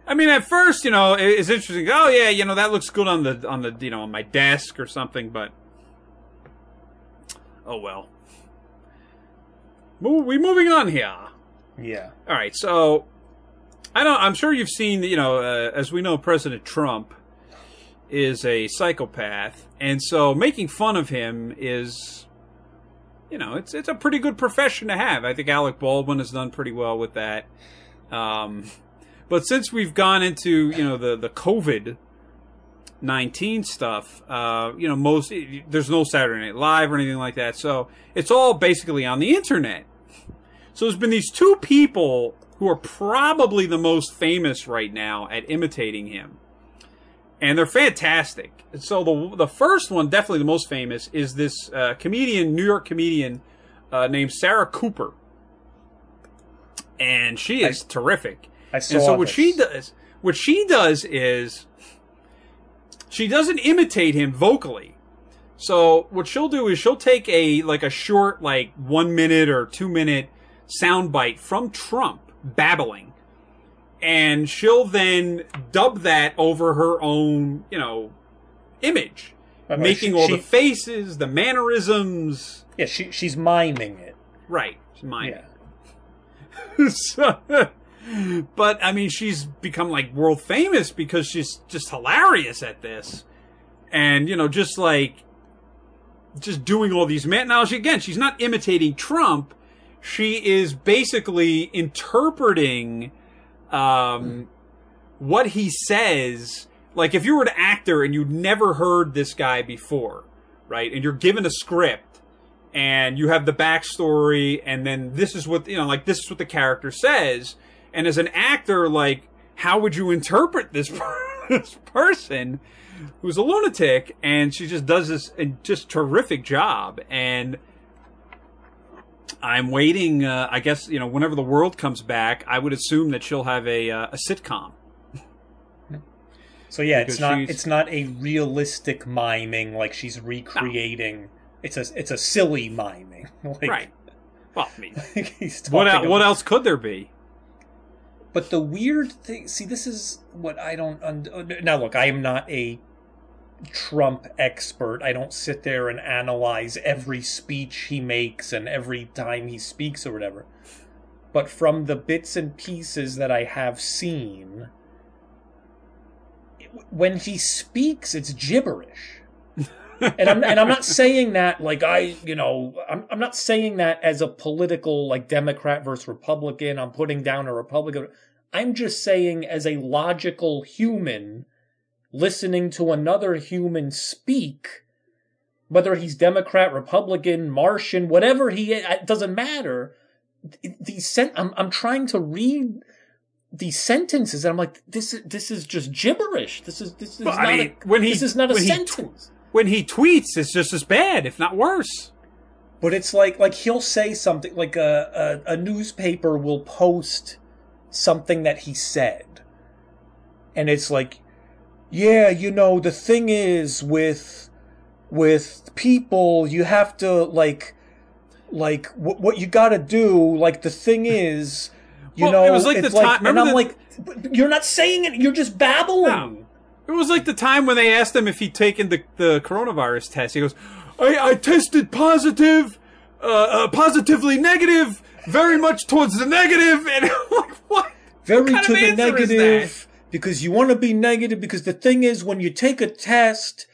I mean, at first, you know, it's interesting. Oh yeah, you know that looks good on the on the you know on my desk or something, but oh well. We moving on here. Yeah. All right, so I don't. I'm sure you've seen. You know, uh, as we know, President Trump is a psychopath, and so making fun of him is, you know, it's it's a pretty good profession to have. I think Alec Baldwin has done pretty well with that. Um, but since we've gone into you know the the COVID nineteen stuff, uh, you know, most there's no Saturday Night Live or anything like that, so it's all basically on the internet. So there's been these two people who are probably the most famous right now at imitating him. And they're fantastic. So the the first one, definitely the most famous, is this uh, comedian, New York comedian uh, named Sarah Cooper, and she is terrific. I saw And so what this. she does, what she does is, she doesn't imitate him vocally. So what she'll do is she'll take a like a short like one minute or two minute soundbite from Trump babbling, and she'll then dub that over her own you know image, Right, making she- all she- the faces, the mannerisms. Yeah, she she's miming it. Right, it's mine. Yeah. So- but I mean, she's become like world famous because she's just hilarious at this, and you know, just like just doing all these man. Now, she again, she's not imitating Trump. She is basically interpreting um, what he says. Like if you were an actor and you'd never heard this guy before, right, and you're given a script and you have the backstory, and then this is what you know, like this is what the character says. And as an actor, like, how would you interpret this, per- this person who's a lunatic? And she just does this just terrific job. And I'm waiting. Uh, I guess you know, whenever the world comes back, I would assume that she'll have a uh, a sitcom. So yeah, it's not she's- it's not a realistic miming like she's recreating. It's a it's a silly miming. Like, Right. Well, I mean, what el- what else could there be? But the weird thing, see, this is what I don't. Und- now, look, I am not a Trump expert. I don't sit there and analyze every speech he makes and every time he speaks or whatever. But from the bits and pieces that I have seen, when he speaks, it's gibberish. and I'm and I'm not saying that like I, you know, I'm I'm not saying that as a political like Democrat versus Republican. I'm putting down a Republican. I'm just saying as a logical human listening to another human speak, whether he's Democrat, Republican, Martian, whatever he is, it doesn't matter. These sen- I'm I'm trying to read these sentences and I'm like this is this is just gibberish. This is this is Well, not I mean, a, when he- this is not a when he tw- sentence. When he tweets, it's just as bad, if not worse. But it's like like he'll say something like a, a a newspaper will post something that he said, and it's like, yeah, you know, the thing is with with people, you have to like like what what you got to do. Like the thing is, you Well, know, it was like the time- and I'm the- like, you're not saying it. You're just babbling. No. It was like the time when they asked him if he'd taken the, the coronavirus test. He goes, I, I tested positive, uh, uh, positively negative, very much towards the negative, and I'm like, what? very What to the negative because you want to be negative because the thing is when you take a test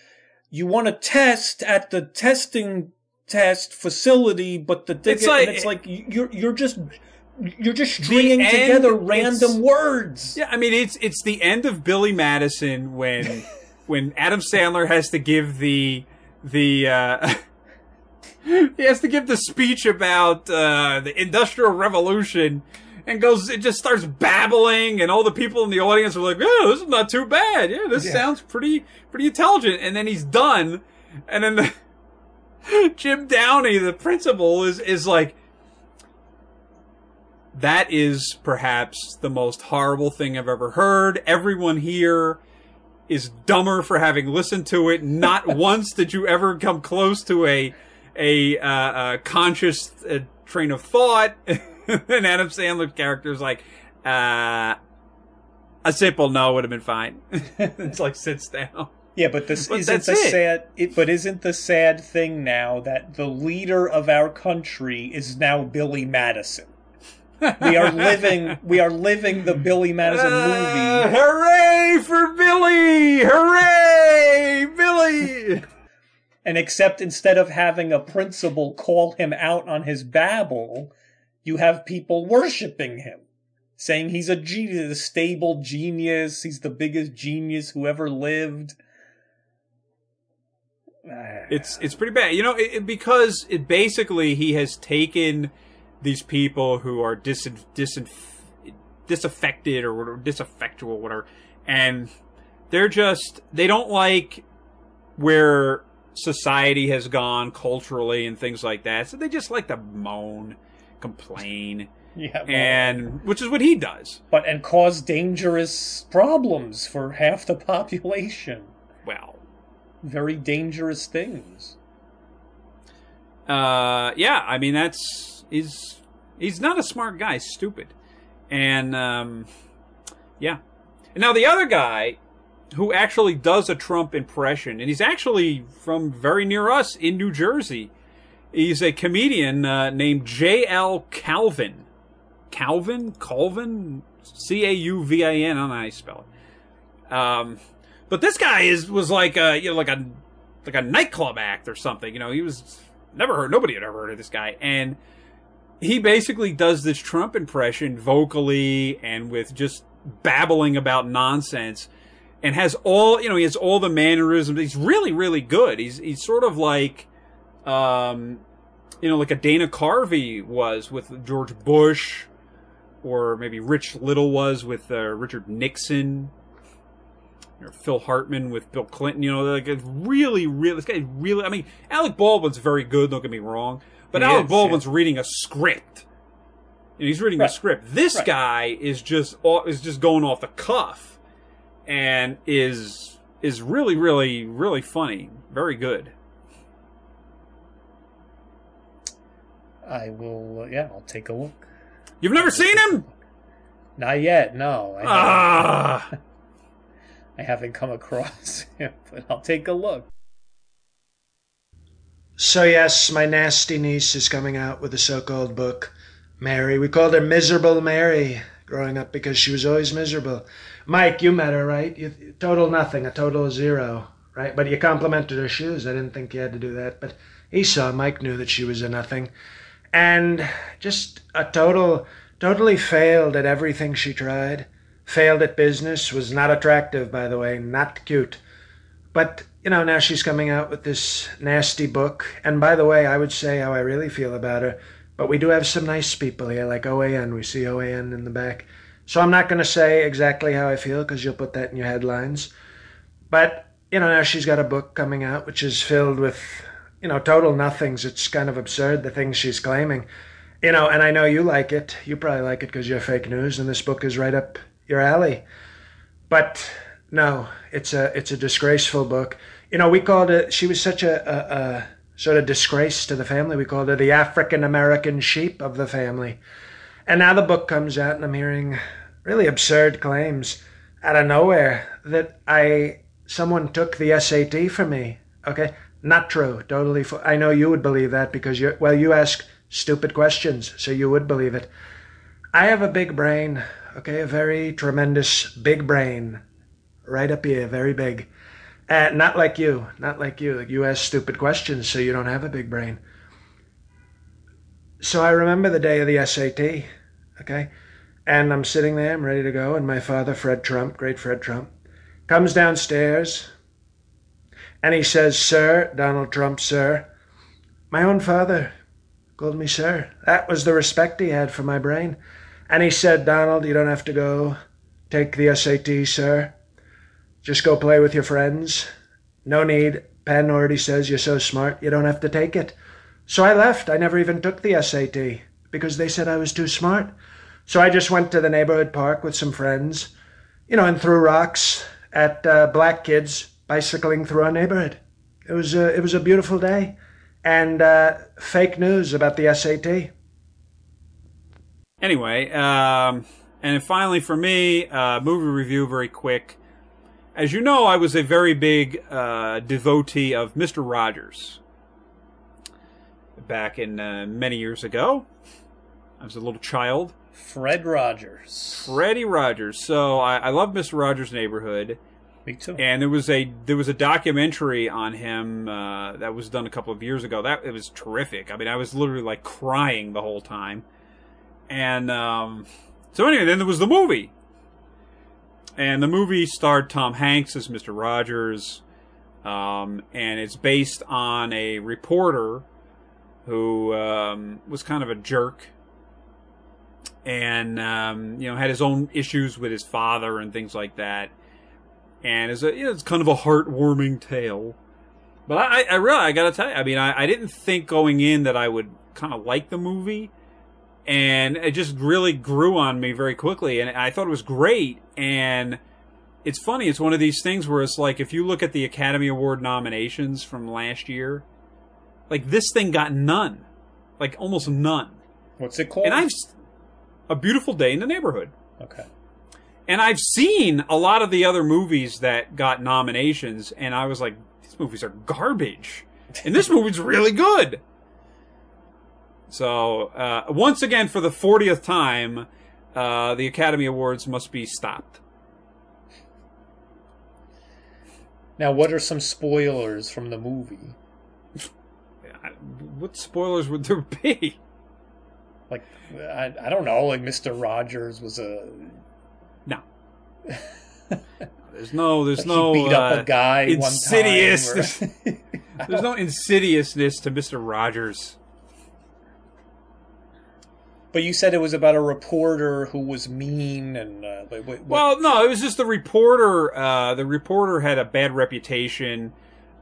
you want to test at the testing test facility but the thing It's like- it's like you're you're just you're just stringing end, together random words Yeah, I mean, it's it's the end of Billy Madison when when Adam Sandler has to give the the uh, he has to give the speech about uh, the Industrial Revolution. And goes, it just starts babbling, and all the people in the audience are like, "Yeah, this is not too bad. Yeah, this Yeah. sounds pretty, pretty intelligent." And then he's done, and then the, Jim Downey, the principal, is is like, that is perhaps the most horrible thing I've ever heard. Everyone here is dumber for having listened to it. Not once did you ever come close to a a, uh, a conscious uh, train of thought. and Adam Sandler's character is like, uh, a simple no would have been fine. it's like sits down. Yeah, but this But isn't the it. sad. It, but isn't the sad thing now that the leader of our country is now Billy Madison? We are living. we are living the Billy Madison Uh, movie. hooray for Billy! Hooray, Billy! And except instead of having a principal call him out on his babble, you have people worshiping him, saying he's a genius, a stable genius. He's the biggest genius who ever lived. Ah. It's it's pretty bad, you know, it, it- because it basically he has taken these people who are dis dis disaffected or disaffectual, whatever, and they're just they don't like where society has gone culturally and things like that, so they just like to moan, complain, yeah, and which is what he does. but and cause dangerous problems for half the population. Well, Very dangerous things. uh, yeah, I mean that's he's he's not a smart guy, he's stupid, and um, yeah. Now the other guy who actually does a Trump impression, and he's actually from very near us in New Jersey. He's a comedian uh, named J.L. Cauvin. Cauvin, Cauvin, C A U V I N. I don't know how you spell it. Um, but this guy is was like a you know like a like a nightclub act or something. You know, he was never heard. Nobody had ever heard of this guy, and he basically does this Trump impression vocally and with just babbling about nonsense, and has all you know. He has all the mannerisms. He's really really good. He's he's sort of like, um, you know, like a Dana Carvey was with George Bush, or maybe Rich Little was with uh, Richard Nixon or Phil Hartman with Bill Clinton. You know, like it's really, really, this guy really. I mean, Alec Baldwin's very good. Don't get me wrong, but He Alec is, Baldwin's reading a script. And he's reading Right. a script. This Right. guy is just is just going off the cuff, and is is really, really, really funny. Very good. I will. Uh, yeah, I'll take a look. You've never seen him? Not yet. No, I haven't, Ah, I haven't come across him, but I'll take a look. So, yes, my nasty niece is coming out with a so called book. Mary. We called her Miserable Mary growing up because she was always miserable. Mike, you met her, right? You, total nothing, a total zero, right? But you complimented her shoes. I didn't think you had to do that. But Esau, Mike knew that she was a nothing. And just a total, totally failed at everything she tried. Failed at business, was not attractive, by the way, not cute. But, you know, now she's coming out with this nasty book. And by the way, I would say how I really feel about her. But we do have some nice people here, like OAN. We see OAN in the back. So I'm not going to say exactly how I feel because you'll put that in your headlines. But, you know, now she's got a book coming out which is filled with, you know, total nothings. It's kind of absurd, the things she's claiming. You know, and I know you like it. You probably like it because you're fake news, and this book is right up your alley. But no, it's a it's a disgraceful book. You know, we called it. She was such a, a, a sort of disgrace to the family. We called her the African American sheep of the family. And now the book comes out, and I'm hearing really absurd claims out of nowhere that I someone took the SAT from me. Okay, not true. Totally. I know you would believe that because you well, you ask stupid questions, so you would believe it. I have a big brain. Okay, a very tremendous big brain, right up here, very big. Uh, not like you, not like you. You ask stupid questions, so you don't have a big brain. So I remember the day of the SAT, okay? And I'm sitting there, I'm ready to go, and my father, Fred Trump, great Fred Trump, comes downstairs and he says, Sir, Donald Trump, sir. My own father called me sir. That was the respect he had for my brain. And he said, Donald, you don't have to go take the SAT, sir. Just go play with your friends. No need. Penn already says you're so smart, you don't have to take it. So I left. I never even took the SAT because they said I was too smart. So I just went to the neighborhood park with some friends, you know, and threw rocks at uh, black kids bicycling through our neighborhood. It was a, it was a beautiful day, and uh, fake news about the SAT. Anyway, um, and finally for me, uh, movie review very quick. As you know, I was a very big uh, devotee of Mr. Rogers back in uh, many years ago. I was a little child. Fred Rogers. Freddie Rogers. So I, I love Mr. Rogers' Neighborhood, Too. and there was a there was a documentary on him uh, that was done a couple of years ago. That it was terrific. I mean, I was literally like crying the whole time. And um, so anyway, then there was the movie, and the movie starred Tom Hanks as Mr. Rogers, um, and it's based on a reporter who um, was kind of a jerk and um, you know had his own issues with his father and things like that. And it's a you know, it's kind of a heartwarming tale. But I, I really I gotta tell you, I mean, I, I didn't think going in that I would kind of like the movie, and it just really grew on me very quickly, and I thought it was great. And it's funny, it's one of these things where it's like if you look at the Academy Award nominations from last year, like this thing got none, like almost none. What's it called? And I've a beautiful day in the neighborhood. okay. And I've seen a lot of the other movies that got nominations, and I was like, these movies are garbage. And this movie's really good. So, uh, once again, for the 40th time, uh, the Academy Awards must be stopped. Now, what are some spoilers from the movie? What spoilers would there be? Like, I, I don't know. Like, Mister Rogers was a No. There's no, there's like no beat up uh, a guy insidious. or- There's no insidiousness to Mr. Rogers. but you said it was about a reporter who was mean and uh, what, what- Well, no, it was just the reporter. Uh, the reporter had a bad reputation.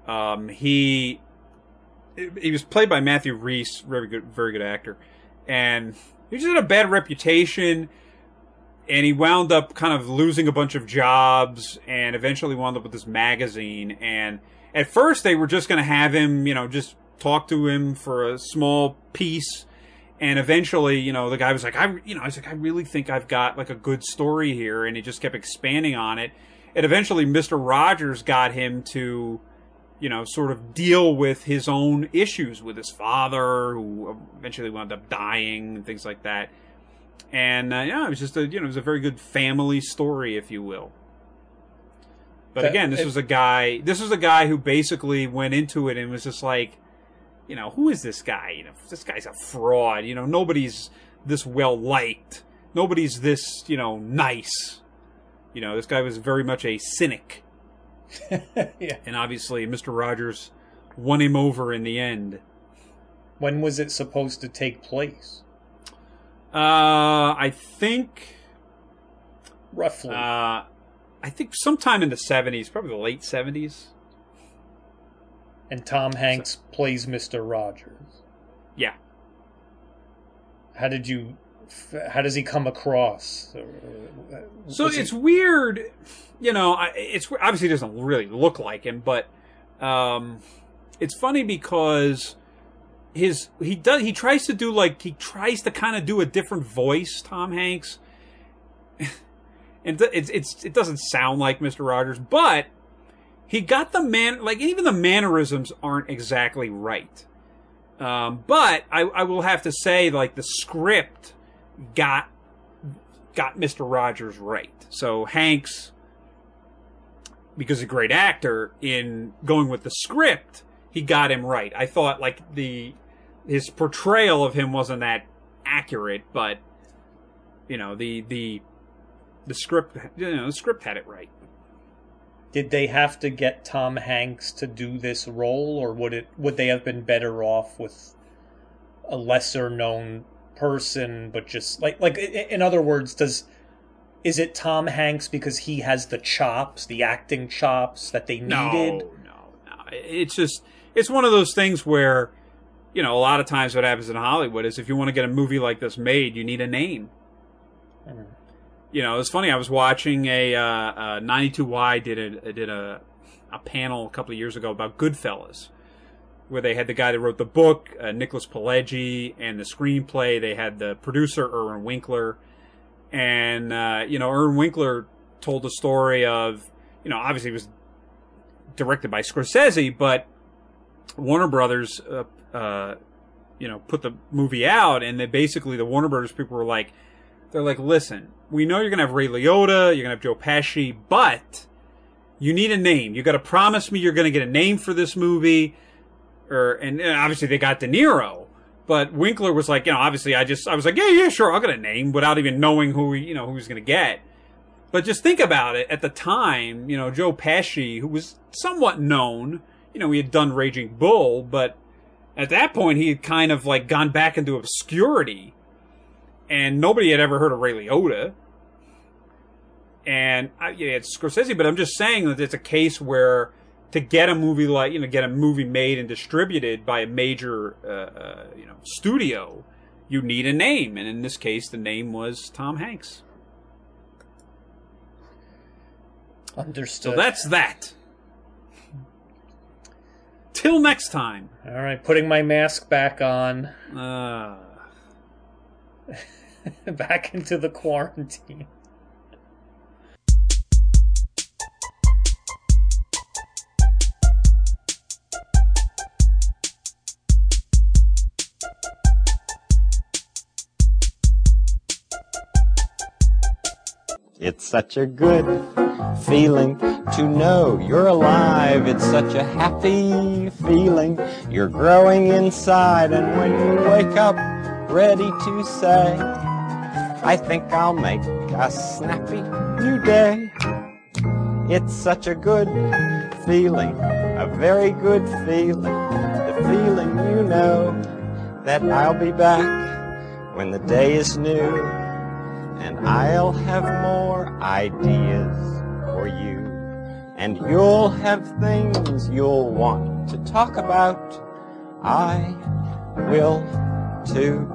Um, he he was played by Matthew Rhys, very good, very good actor, and he just had a bad reputation. And he wound up kind of losing a bunch of jobs, and eventually wound up with this magazine. And at first, they were just going to have him, you know, just talk to him for a small piece and eventually, you know, the guy was like, I, you know, I was like, I really think I've got like a good story here, and he just kept expanding on it. And eventually, Mister Rogers got him to, you know, sort of deal with his own issues with his father, who eventually wound up dying and things like that. And uh, yeah, it was just a, you know, it was a very good family story, if you will. But That- again, this it- was a guy. This was a guy who basically went into it and was just like, you know, who is this guy? You know, this guy's a fraud. You know, nobody's this well liked. Nobody's this, you know, nice. You know, this guy was very much a cynic. yeah. And obviously, Mr. Rogers won him over in the end. When was it supposed to take place? Uh, I think, Roughly. uh, I think sometime in the 70s, probably the late 70s. and Tom Hanks plays Mister Rogers. Yeah. How did you? How does he come across? So was he- it's weird, you know. I- It's obviously doesn't really look like him, but um, it's funny because his he does he tries to do like he tries to kind of do a different voice, Tom Hanks, and it's it's it doesn't sound like Mister Rogers, but he got the man like even the mannerisms aren't exactly right. Um, but I, I will have to say, like the script got got Mr. Rogers right. So Hanks, because a great actor, in going with the script, he got him right. I thought like the his portrayal of him wasn't that accurate, but you know the the the script you know the script had it right. Did they have to get Tom Hanks to do this role, or would it would they have been better off with a lesser known person, but just like like in other words, does is it Tom Hanks because he has the chops, the acting chops that they needed? No, no, no. It's just it's one of those things where you know a lot of times what happens in Hollywood is if you want to get a movie like this made, you need a name. you know, it's funny. I was watching a uh, uh, 92Y did a did a a panel a couple of years ago about Goodfellas, where they had the guy that wrote the book, uh, Nicholas Pileggi, and the screenplay. They had the producer Irwin Winkler, and uh, you know, Irwin Winkler told the story of, you know, obviously it was directed by Scorsese, but Warner Brothers, uh, uh, you know, put the movie out, and they basically the Warner Brothers people were like, they're like, listen, we know you're gonna have Ray Liotta, you're gonna have Joe Pesci, but you need a name. You got to promise me you're gonna get a name for this movie, or and, and obviously they got De Niro. But Winkler was like, you know, obviously I just, I was like, yeah, yeah, sure, I'll get a name without even knowing who, you know, who he's going to get. But just think about it. At the time, you know, Joe Pesci, who was somewhat known, you know, he had done Raging Bull, but at that point he had kind of like gone back into obscurity. And nobody had ever heard of Ray Liotta. And I, yeah, it's Scorsese, but I'm just saying that it's a case where to get a movie like, you know, get a movie made and distributed by a major, uh, uh, you know, studio, you need a name. And in this case, the name was Tom Hanks. Understood. So that's that. Till next time. All right, putting my mask back on, Uh, back into the quarantine. It's such a good feeling to know you're alive. It's such a happy feeling. You're growing inside, and when you wake up ready to say, I think I'll make a snappy new day. It's such a good feeling, a very good feeling. The feeling you know that I'll be back when the day is new and I'll have more ideas for you. And you'll have things you'll want to talk about. I will too.